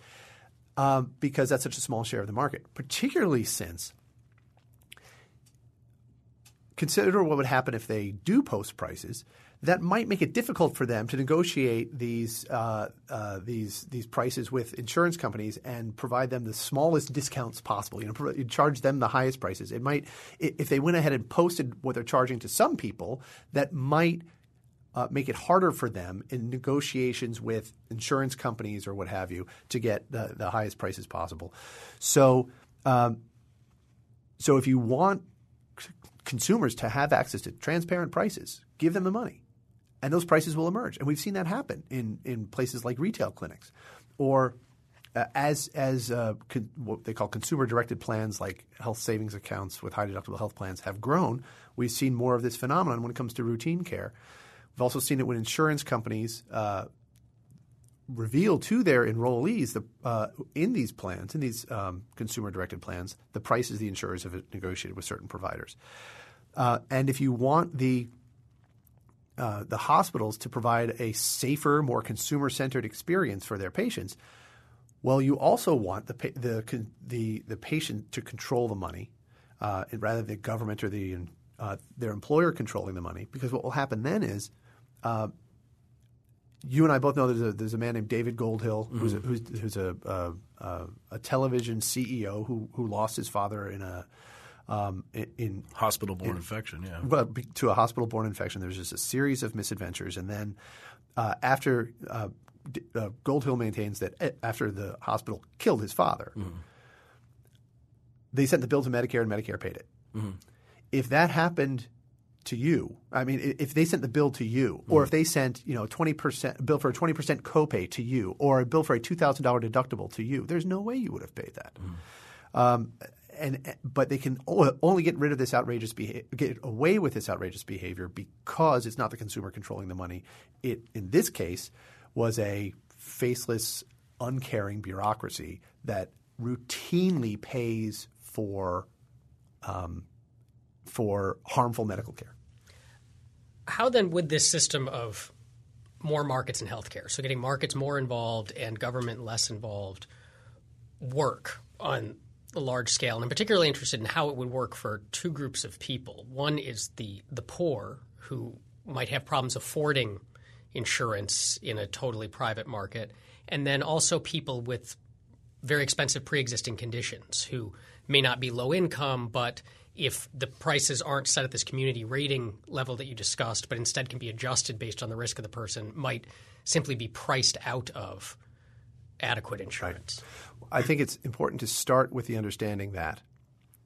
um, because that's such a small share of the market, particularly since consider what would happen if they do post prices that might make it difficult for them to negotiate these uh, uh, these these prices with insurance companies and provide them the smallest discounts possible. You know, charge them the highest prices. It might if they went ahead and posted what they're charging to some people, that might uh, make it harder for them in negotiations with insurance companies or what have you to get the, the highest prices possible. So, um, so if you want consumers to have access to transparent prices, give them the money and those prices will emerge. And we've seen that happen in, in places like retail clinics or uh, as as uh, con- what they call consumer directed plans like health savings accounts with high deductible health plans have grown, we've seen more of this phenomenon when it comes to routine care. We've also seen it when insurance companies uh, reveal to their enrollees the, uh, in these plans, in these um, consumer directed plans, the prices the insurers have negotiated with certain providers. Uh, and if you want the uh, the hospitals to provide a safer, more consumer centered experience for their patients, well, you also want the the the, the patient to control the money uh, rather than the government or the uh, their employer controlling the money. Because what will happen then is uh, you and I both know there's a, there's a man named David Goldhill mm-hmm. who's, a, who's, who's a, a, a, television CEO who, who lost his father in a um, in,
hospital-borne in, infection. Yeah,
well, to a hospital-borne infection. There's just a series of misadventures, and then uh, after uh, uh, Goldhill maintains that eh, after the hospital killed his father, mm-hmm. they sent the bill to Medicare, and Medicare paid it. Mm-hmm. If that happened to you. I mean, if they sent the bill to you, or mm. if they sent you know twenty percent bill for a twenty percent copay to you, or a bill for a two thousand dollar deductible to you, there's no way you would have paid that. Mm. Um, and but they can only get rid of this outrageous behavior, get away with this outrageous behavior because it's not the consumer controlling the money. It in this case was a faceless, uncaring bureaucracy that routinely pays for um, for harmful medical care.
How then would this system of more markets in healthcare, so getting markets more involved and government less involved, work on large scale? And I'm particularly interested in how it would work for two groups of people. One is the the poor who might have problems affording insurance in a totally private market, and then also people with very expensive pre-existing conditions who may not be low income but if the prices aren't set at this community rating level that you discussed, but instead can be adjusted based on the risk of the person, might simply be priced out of adequate insurance.
Right. I think it's important to start with the understanding that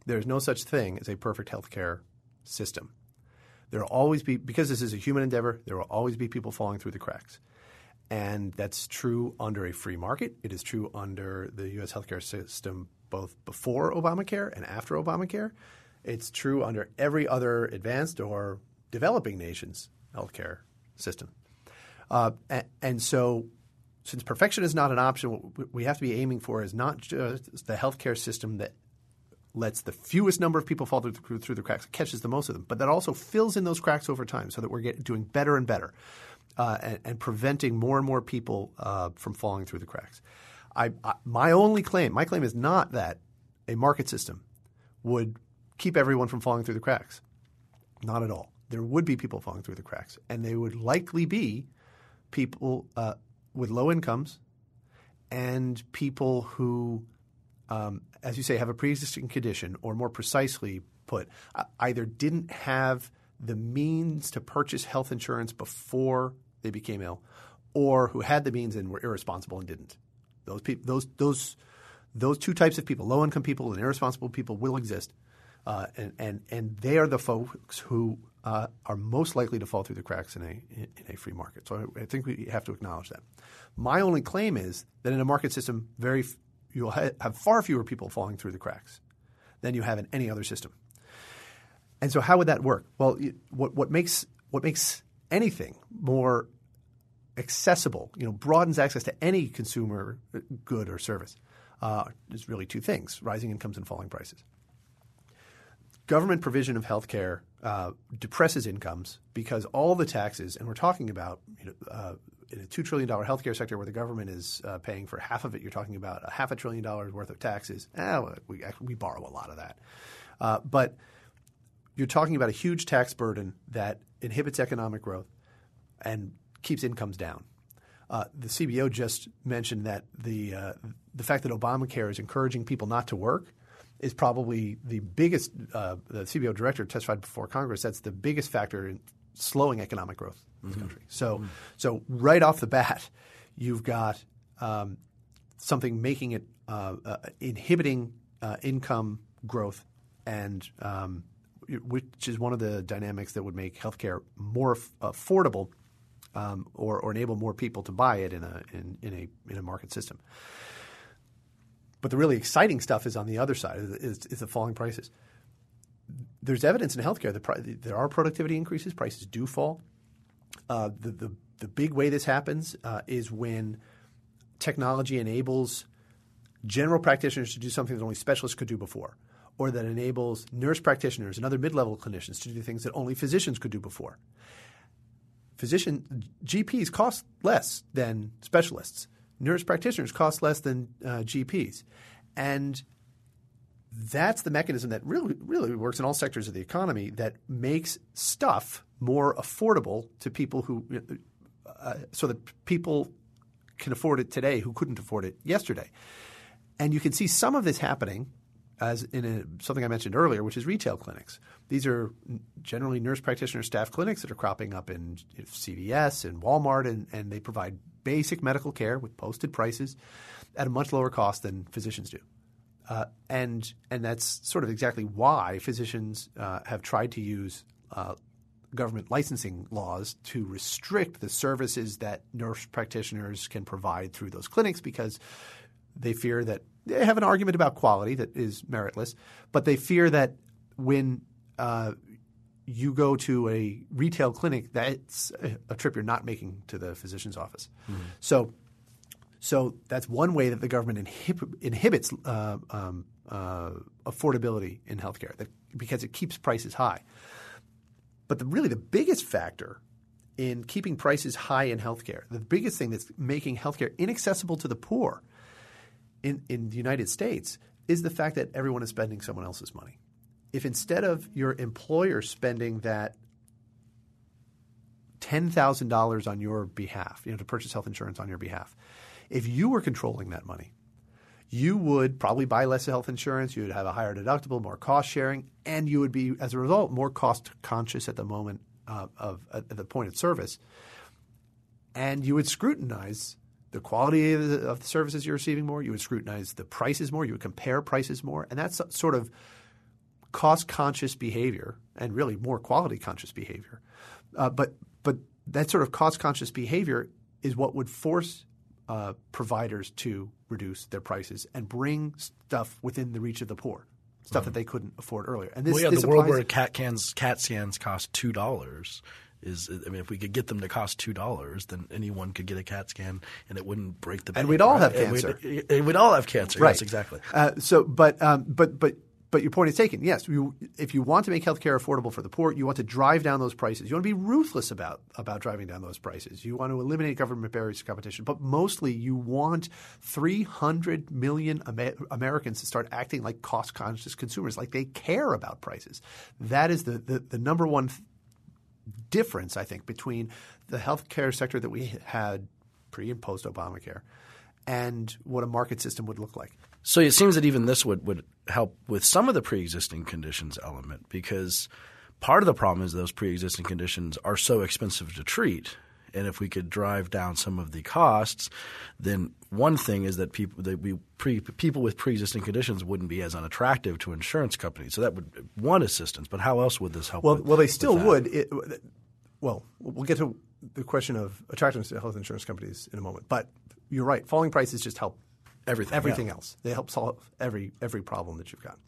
there's no such thing as a perfect healthcare system. There will always be, because this is a human endeavor, there will always be people falling through the cracks. And that's true under a free market. It is true under the U.S. healthcare system both before Obamacare and after Obamacare. It's true under every other advanced or developing nation's healthcare system. Uh, and, and, so, since perfection is not an option, what we have to be aiming for is not just the healthcare system that lets the fewest number of people fall through, through the cracks, catches the most of them, but that also fills in those cracks over time so that we're get, doing better and better uh, and, and, preventing more and more people uh, from falling through the cracks. I, I, my only claim, my claim is not that a market system would keep everyone from falling through the cracks. Not at all. There would be people falling through the cracks, and they would likely be people uh, with low incomes and people who, um, as you say, have a pre-existing condition, or more precisely put, either didn't have the means to purchase health insurance before they became ill, or who had the means and were irresponsible and didn't. Those those those those two types of people, low income people and irresponsible people, will exist. Uh, and, and, and they are the folks who uh, are most likely to fall through the cracks in a, in a free market. So I, think we have to acknowledge that. My only claim is that in a market system, very you'll ha- have far fewer people falling through the cracks than you have in any other system. And so, how would that work? Well, what, what makes what makes anything more accessible, you know, broadens access to any consumer good or service, uh, is really two things: rising incomes and falling prices government provision of health care uh, depresses incomes because all the taxes, and we're talking about you know, uh, in a $2 trillion healthcare sector where the government is uh, paying for half of it, you're talking about a half a trillion dollars worth of taxes. Eh, we, we borrow a lot of that. Uh, but you're talking about a huge tax burden that inhibits economic growth and keeps incomes down. Uh, the CBO just mentioned that the, uh, the fact that Obamacare is encouraging people not to work – is probably the biggest. Uh, the CBO director testified before Congress. That's the biggest factor in slowing economic growth in the mm-hmm. country. So, mm-hmm. so right off the bat, you've got um, something making it uh, uh, inhibiting uh, income growth, and um, which is one of the dynamics that would make healthcare more affordable. Um, or, or enable more people to buy it in a in, in a in a market system. But the really exciting stuff is on the other side, is, is the falling prices. There's evidence in healthcare that there are productivity increases, prices do fall. Uh, the, the, the big way this happens uh, is when technology enables general practitioners to do something that only specialists could do before, or that enables nurse practitioners and other mid-level clinicians to do things that only physicians could do before. Physician GPs cost less than specialists. Nurse practitioners cost less than uh, GPs, and that's the mechanism that really really works in all sectors of the economy that makes stuff more affordable to people who uh, so that people can afford it today who couldn't afford it yesterday. And you can see some of this happening as in a, something I mentioned earlier, which is retail clinics. These are generally nurse practitioner staff clinics that are cropping up in CVS and Walmart, and, and they provide basic medical care with posted prices at a much lower cost than physicians do. Uh, and and that's sort of exactly why physicians uh, have tried to use uh, government licensing laws to restrict the services that nurse practitioners can provide through those clinics because they fear that they have an argument about quality that is meritless, but they fear that when uh, you go to a retail clinic, that's a, trip you're not making to the physician's office. Mm-hmm. So, so that's one way that the government inhib- inhibits uh, um, uh, affordability in healthcare that, because it keeps prices high. But the, really, the biggest factor in keeping prices high in healthcare, the biggest thing that's making healthcare inaccessible to the poor in, in the United States is the fact that everyone is spending someone else's money. If instead of your employer spending that $10,000 on your behalf, you know, to purchase health insurance on your behalf, if you were controlling that money, you would probably buy less health insurance, you would have a higher deductible, more cost sharing, and you would be, as a result, more cost conscious at the moment uh, of at the point of service. And you would scrutinize the quality of the, of the, services you're receiving more. You would scrutinize the prices more. You would compare prices more, and that's sort of cost conscious behavior and really more quality conscious behavior. Uh, but but that sort of cost conscious behavior is what would force uh, providers to reduce their prices and bring stuff within the reach of the poor, stuff mm. that they couldn't afford earlier.
And this, well, yeah,
this
the world where cat cans, CAT scans cost two dollars is I mean, if we could get them to cost two dollars, then anyone could get a CAT scan, and it wouldn't break the bank.
And we'd all right? have cancer.
And we'd, we'd, all have cancer.
Right.
Yes, exactly.
Uh, so, but um, but but but your point is taken. Yes, you, if you want to make healthcare affordable for the poor, you want to drive down those prices. You want to be ruthless about about driving down those prices. You want to eliminate government barriers to competition, but mostly you want 300 million Amer- Americans to start acting like cost conscious consumers, like they care about prices. That is the the, the number one th- difference, I think, between the healthcare sector that we had pre and post Obamacare and what a market system would look like.
So it seems that even this would, would help with some of the pre-existing conditions element because part of the problem is those pre-existing conditions are so expensive to treat. And if we could drive down some of the costs, then one thing is that people that we pre, people with pre-existing conditions wouldn't be as unattractive to insurance companies. So that would one assistance. But how else would this help?
Well,
with,
well, they still would. It, well, we'll get to the question of attractiveness to health insurance companies in a moment. But you're right. Falling prices just help
everything.
Everything
yeah.
else. They help solve every every problem that you've got.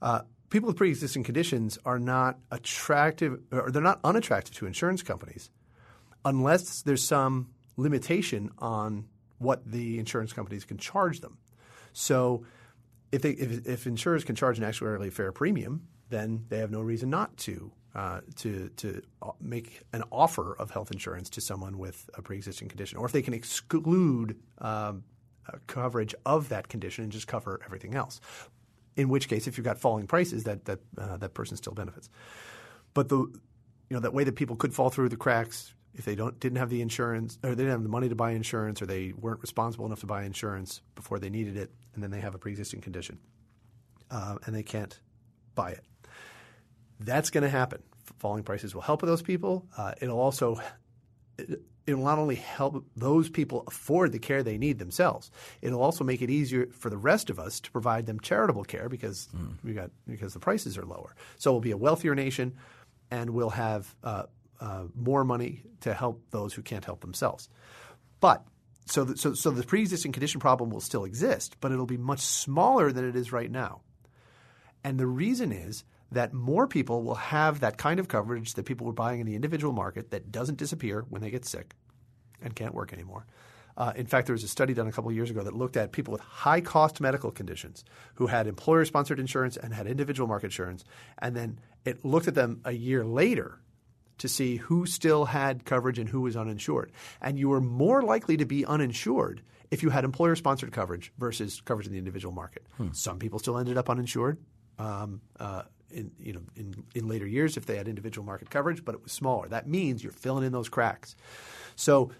Uh, people with pre-existing conditions are not attractive, or they're not unattractive to insurance companies, unless there's some limitation on what the insurance companies can charge them. So, if, they, if, if insurers can charge an actuarially fair premium, then they have no reason not to uh, to to uh, make an offer of health insurance to someone with a pre-existing condition, or if they can exclude um, coverage of that condition and just cover everything else. In which case, if you've got falling prices, that that uh, that person still benefits. But the you know that way that people could fall through the cracks if they don't didn't have the insurance or they didn't have the money to buy insurance or they weren't responsible enough to buy insurance before they needed it, and then they have a pre-existing condition uh, and they can't buy it. That's going to happen. Falling prices will help those people. Uh, it'll also it, will not only help those people afford the care they need themselves, it'll also make it easier for the rest of us to provide them charitable care because mm. we got because the prices are lower. So we'll be a wealthier nation, and we'll have uh, uh, more money to help those who can't help themselves. But so the, so so the pre-existing condition problem will still exist, but it'll be much smaller than it is right now. And the reason is that more people will have that kind of coverage that people were buying in the individual market that doesn't disappear when they get sick and can't work anymore. Uh, in fact, there was a study done a couple of years ago that looked at people with high cost medical conditions who had employer sponsored insurance and had individual market insurance. And then it looked at them a year later to see who still had coverage and who was uninsured. And you were more likely to be uninsured if you had employer sponsored coverage versus coverage in the individual market. Hmm. Some people still ended up uninsured. Um, uh, in you know in, in later years if they had individual market coverage, but it was smaller. That means you're filling in those cracks. So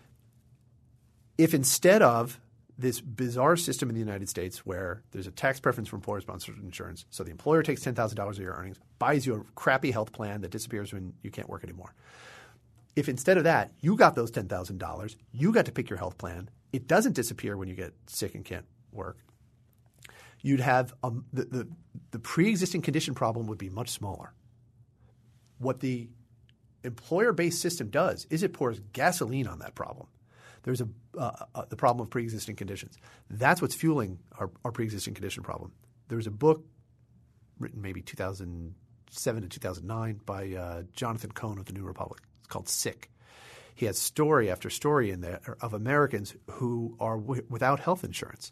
if instead of this bizarre system in the United States where there's a tax preference for employer sponsored insurance, so the employer takes ten thousand dollars of your earnings, buys you a crappy health plan that disappears when you can't work anymore. If instead of that you got those ten thousand dollars, you got to pick your health plan. It doesn't disappear when you get sick and can't work. You'd have um, the, the the pre-existing condition problem would be much smaller. What the employer-based system does is it pours gasoline on that problem there's a, uh, uh, the problem of pre-existing conditions. That's what's fueling our, our pre-existing condition problem. There's a book written maybe 2007 to 2009 by uh, Jonathan Cohn of the New Republic. It's called Sick. He has story after story in there of Americans who are w- without health insurance.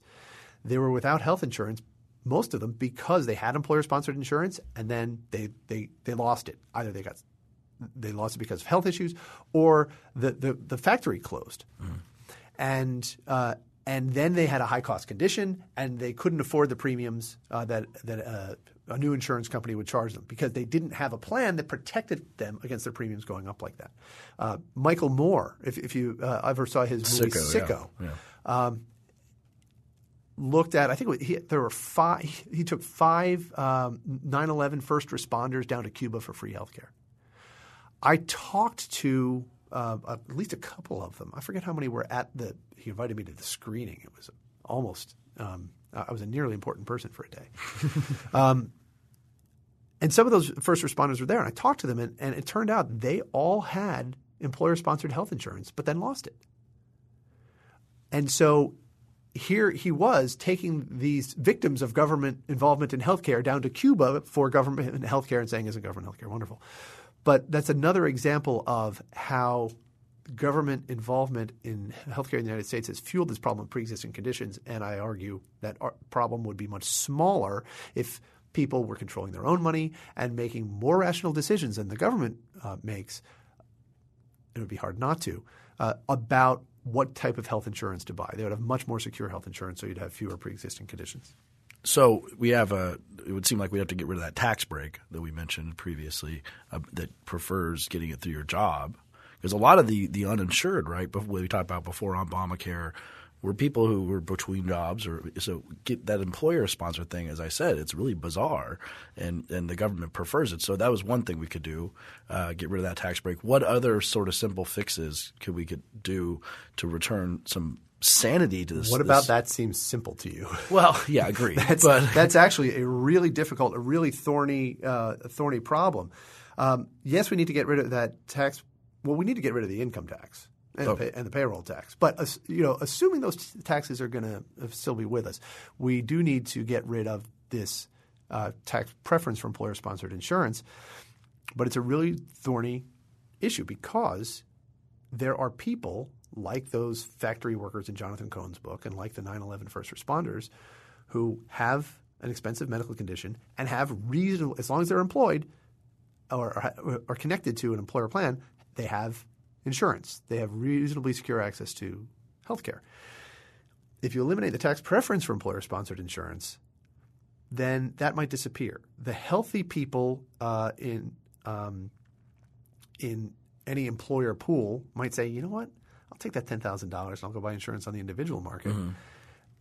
They were without health insurance, most of them, because they had employer-sponsored insurance and then they, they, they lost it. Either they got they lost it because of health issues, or the the, the factory closed, mm. and uh, and then they had a high cost condition, and they couldn't afford the premiums uh, that that uh, a new insurance company would charge them because they didn't have a plan that protected them against their premiums going up like that. Uh, Michael Moore, if, if you uh, ever saw his movie Sicko, Sicko yeah. Yeah. Um, looked at. I think he, there were five. He took five um, 9/11 first responders down to Cuba for free health care. I talked to uh, at least a couple of them. I forget how many were at the. He invited me to the screening. It was almost. Um, I was a nearly important person for a day. um, and some of those first responders were there, and I talked to them, and, and it turned out they all had employer-sponsored health insurance, but then lost it. And so here he was taking these victims of government involvement in healthcare down to Cuba for government healthcare and saying, "Isn't government healthcare wonderful?" But that's another example of how government involvement in healthcare in the United States has fueled this problem of pre-existing conditions. And I argue that problem would be much smaller if people were controlling their own money and making more rational decisions than the government uh, makes. It would be hard not to uh, about what type of health insurance to buy. They would have much more secure health insurance, so you'd have fewer pre-existing conditions.
So we have a. It would seem like we have to get rid of that tax break that we mentioned previously uh, that prefers getting it through your job because a lot of the the uninsured, right? What we talked about before Obamacare, were people who were between jobs or so get that employer sponsored thing. As I said, it's really bizarre, and and the government prefers it. So that was one thing we could do, uh, get rid of that tax break. What other sort of simple fixes could we could do to return some sanity to this.
What about
this.
that seems simple to you?
Well, yeah, I agree.
that's, but that's actually a really difficult, a really thorny, uh, thorny problem. Um, yes, we need to get rid of that tax. Well, we need to get rid of the income tax. And, oh. the, pay, and the, payroll tax, but you know, assuming those taxes are going to uh, still be with us, we do need to get rid of this uh, tax preference for employer-sponsored insurance. But it's a really thorny issue because there are people like those factory workers in Jonathan Cohn's book and like the 9 11 first responders who have an expensive medical condition and have reasonable, as long as they're employed or are connected to an employer plan, they have insurance. They have reasonably secure access to health care. If you eliminate the tax preference for employer sponsored insurance, then that might disappear. The healthy people uh, in um, in any employer pool might say, you know what, I'll take that ten thousand dollars and I'll go buy insurance on the individual market. Mm-hmm.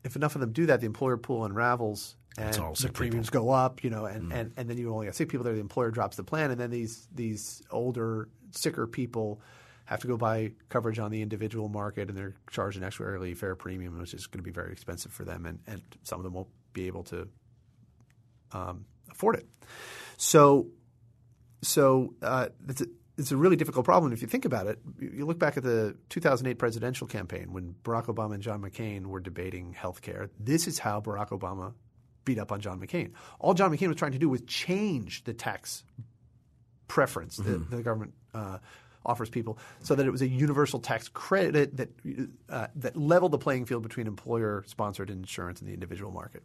If enough of them do that, the employer pool unravels and the premiums people. go up. You know, and, mm-hmm. and, and then you only have sick people there. The employer drops the plan, and then these these older, sicker people have to go buy coverage on the individual market, and they're charged an actuarially fair premium, which is going to be very expensive for them, and, and some of them won't be able to um, afford it. So, so uh, it's a really difficult problem if you think about it. You look back at the 2008 presidential campaign when Barack Obama and John McCain were debating health care. This is how Barack Obama beat up on John McCain. All John McCain was trying to do was change the tax preference mm-hmm. that the government uh, offers people, so that it was a universal tax credit that uh, that leveled the playing field between employer-sponsored insurance and the individual market.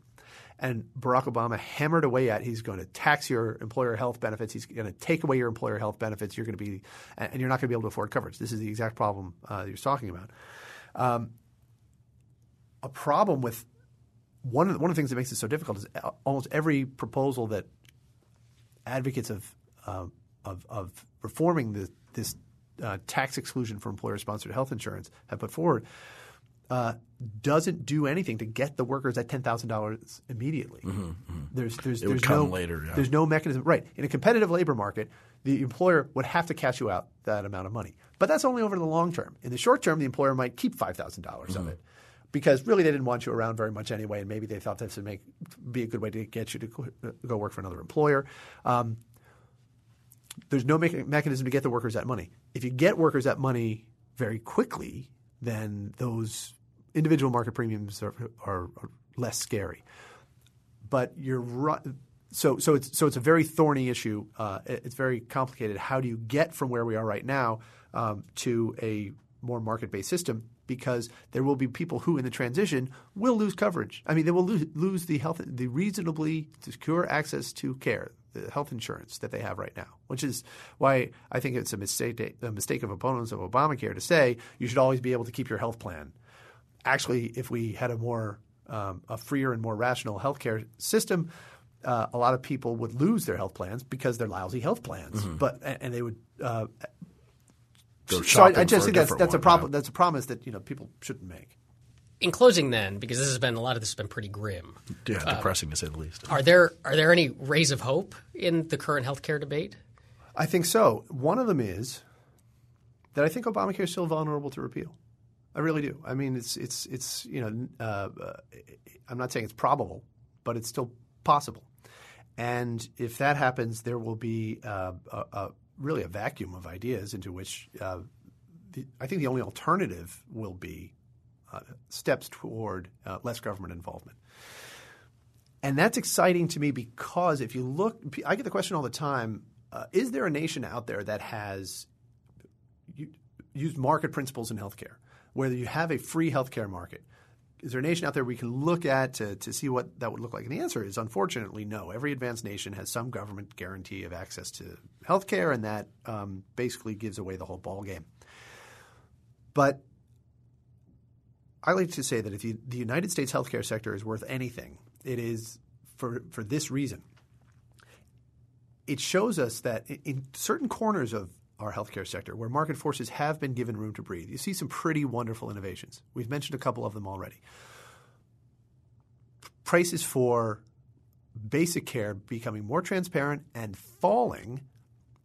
And Barack Obama hammered away at he's going to tax your employer health benefits. He's going to take away your employer health benefits. You're going to be, and you're not going to be able to afford coverage. This is the exact problem uh, you're talking about. Um, a problem with one of the, one of the things that makes it so difficult is almost every proposal that advocates of uh, of, of, reforming the, this uh, tax exclusion for employer-sponsored health insurance have put forward uh, doesn't do anything to get the workers at ten thousand dollars immediately. Mm-hmm, mm-hmm. There's there's
it
there's
no
later,
yeah.
there's no mechanism right in a competitive labor market. The employer would have to cash you out that amount of money, but that's only over the long term. In the short term, the employer might keep five thousand dollars of mm-hmm. it because really they didn't want you around very much anyway, and maybe they thought this would make be a good way to get you to go work for another employer. Um, there's no me- mechanism to get the workers that money. If you get workers that money very quickly, then those individual market premiums are, are, are less scary. But you're right. So, so it's so it's a very thorny issue. Uh, it's very complicated. How do you get from where we are right now um, to a more market-based system? Because there will be people who, in the transition, will lose coverage. I mean, they will lose, lose the health, the reasonably secure access to care, the health insurance that they have right now. Which is why I think it's a mistake, a mistake of opponents of Obamacare to say you should always be able to keep your health plan. Actually, if we had a more um, a freer and more rational healthcare system, uh, a lot of people would lose their health plans because they're lousy health plans. Mm-hmm. But and they would uh, so I, I, just think that's that's one, a problem. Yeah. That's a promise that you know people shouldn't make.
In closing, then, because this has been a lot of this has been pretty grim.
Yeah, uh, depressing to say the least.
Are there are there any rays of hope in the current healthcare debate?
I think so. One of them is that I think Obamacare is still vulnerable to repeal. I really do. I mean, it's it's it's you know, uh, uh, I'm not saying it's probable, but it's still possible. And if that happens, there will be uh, a, a really a vacuum of ideas into which uh, the, I think the only alternative will be uh, steps toward uh, less government involvement. And that's exciting to me because if you look, I get the question all the time uh, is there a nation out there that has used market principles in healthcare, where you have a free healthcare market? Is there a nation out there we can look at to, to see what that would look like? And the answer is unfortunately no. Every advanced nation has some government guarantee of access to health care, and that um, basically gives away the whole ball game. But I like to say that if you, the United States healthcare sector is worth anything, it is for, for this reason. It shows us that in certain corners of our healthcare sector, where market forces have been given room to breathe. You see some pretty wonderful innovations. We've mentioned a couple of them already. Prices for basic care becoming more transparent and falling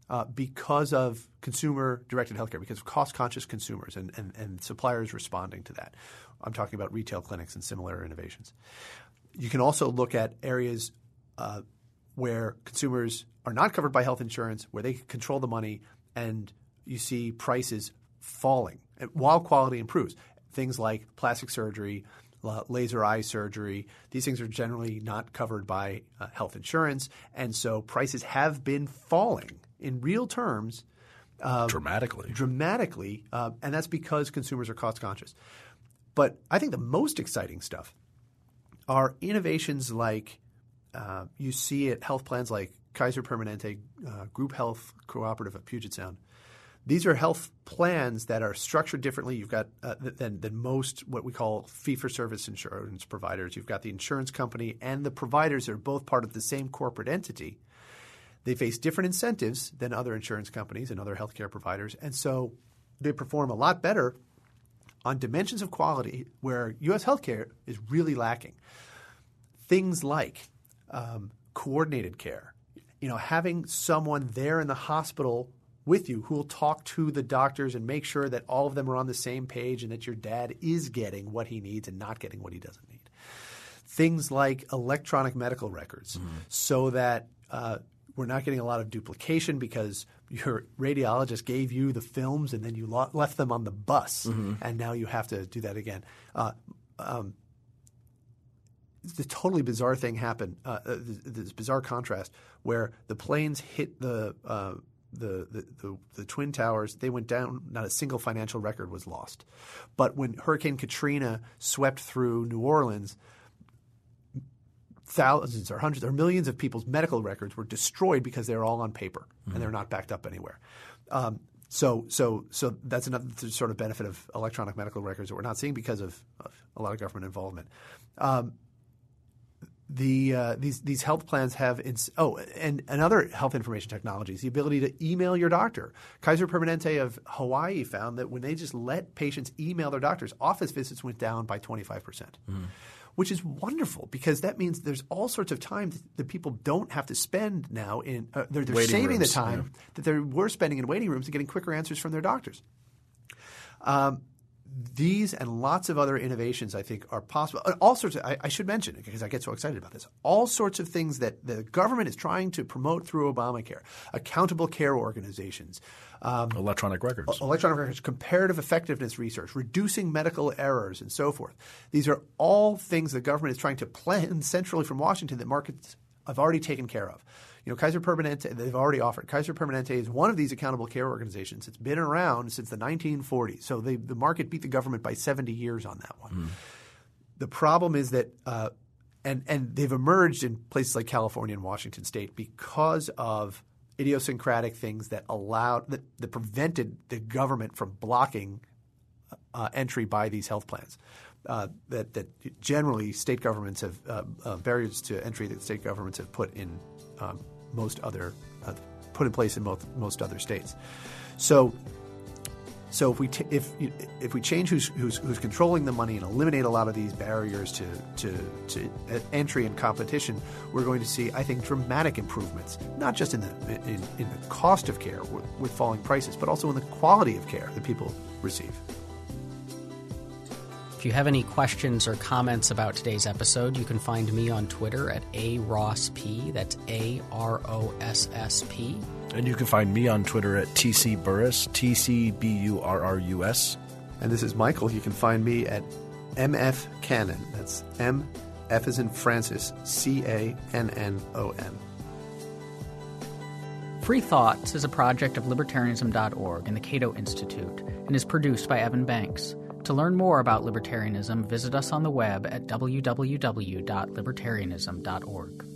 uh, because of consumer directed healthcare, because of cost conscious consumers and, and, and suppliers responding to that. I'm talking about retail clinics and similar innovations. You can also look at areas uh, where consumers are not covered by health insurance, where they control the money, and you see prices falling while quality improves. Things like plastic surgery, laser eye surgery, these things are generally not covered by uh, health insurance. And so prices have been falling in real terms.
Uh, dramatically.
Dramatically. Uh, and that's because consumers are cost conscious. But I think the most exciting stuff are innovations like uh, you see at health plans like Kaiser Permanente uh, Group Health Cooperative of Puget Sound. These are health plans that are structured differently. You've got uh, than than most what we call fee for service insurance providers. You've got the insurance company and the providers are both part of the same corporate entity. They face different incentives than other insurance companies and other healthcare providers, and so they perform a lot better on dimensions of quality where U.S. healthcare is really lacking. Things like um, coordinated care, you know, having someone there in the hospital with you who will talk to the doctors and make sure that all of them are on the same page and that your dad is getting what he needs and not getting what he doesn't need. Things like electronic medical records mm-hmm. so that uh, we're not getting a lot of duplication because your radiologist gave you the films and then you lo- left them on the bus mm-hmm. and now you have to do that again. Uh, um, the totally bizarre thing happened. Uh, uh this bizarre contrast where the planes hit the uh, the, the, the, the Twin Towers, they went down. Not a single financial record was lost. But when Hurricane Katrina swept through New Orleans, thousands or hundreds or millions of people's medical records were destroyed because they're all on paper mm-hmm. and they're not backed up anywhere. Um, so, so, so that's another sort of benefit of electronic medical records that we're not seeing because of, of a lot of government involvement. Um, the uh, these these health plans have ins- oh and another health information technologies the ability to email your doctor. Kaiser Permanente of Hawaii found that when they just let patients email their doctors, office visits went down by twenty five percent. Mm which is wonderful because that means there's all sorts of time that people don't have to spend now in uh, they're, they're saving rooms, the time yeah. that they were spending in waiting rooms and getting quicker answers from their doctors. Um, these and lots of other innovations, I think, are possible. All sorts of, I, I, should mention, because I get so excited about this, all sorts of things that the government is trying to promote through Obamacare, accountable care organizations,
um, electronic records,
electronic records, comparative effectiveness research, reducing medical errors, and so forth. These are all things the government is trying to plan centrally from Washington that markets have already taken care of. You know, Kaiser Permanente, they've already offered. Kaiser Permanente is one of these accountable care organizations. It's been around since the 1940s. So they, the market beat the government by 70 years on that one. Mm. The problem is that, uh, and, and they've emerged in places like California and Washington state because of idiosyncratic things that allowed, that, that prevented the government from blocking uh, entry by these health plans. Uh, that, that generally state governments have uh, uh, barriers to entry that state governments have put in um, most other uh, put in place in most most other states. So. So if we t- if if we change who's, who's, who's controlling the money and eliminate a lot of these barriers to to, to entry and competition, we're going to see I think dramatic improvements, not just in the in, in the cost of care with, with falling prices, but also in the quality of care that people receive.
If you have any questions or comments about today's episode, you can find me on Twitter at A Ross P. That's A R O S S P.
And you can find me on Twitter at TC Burrus, T C B U R R U S.
And this is Michael. You can find me at MF Cannon. That's M F as in Francis, C A N N O N.
Free Thoughts is a project of libertarianism.org and the Cato Institute and is produced by Evan Banks. To learn more about libertarianism, visit us on the web at www.libertarianism.org.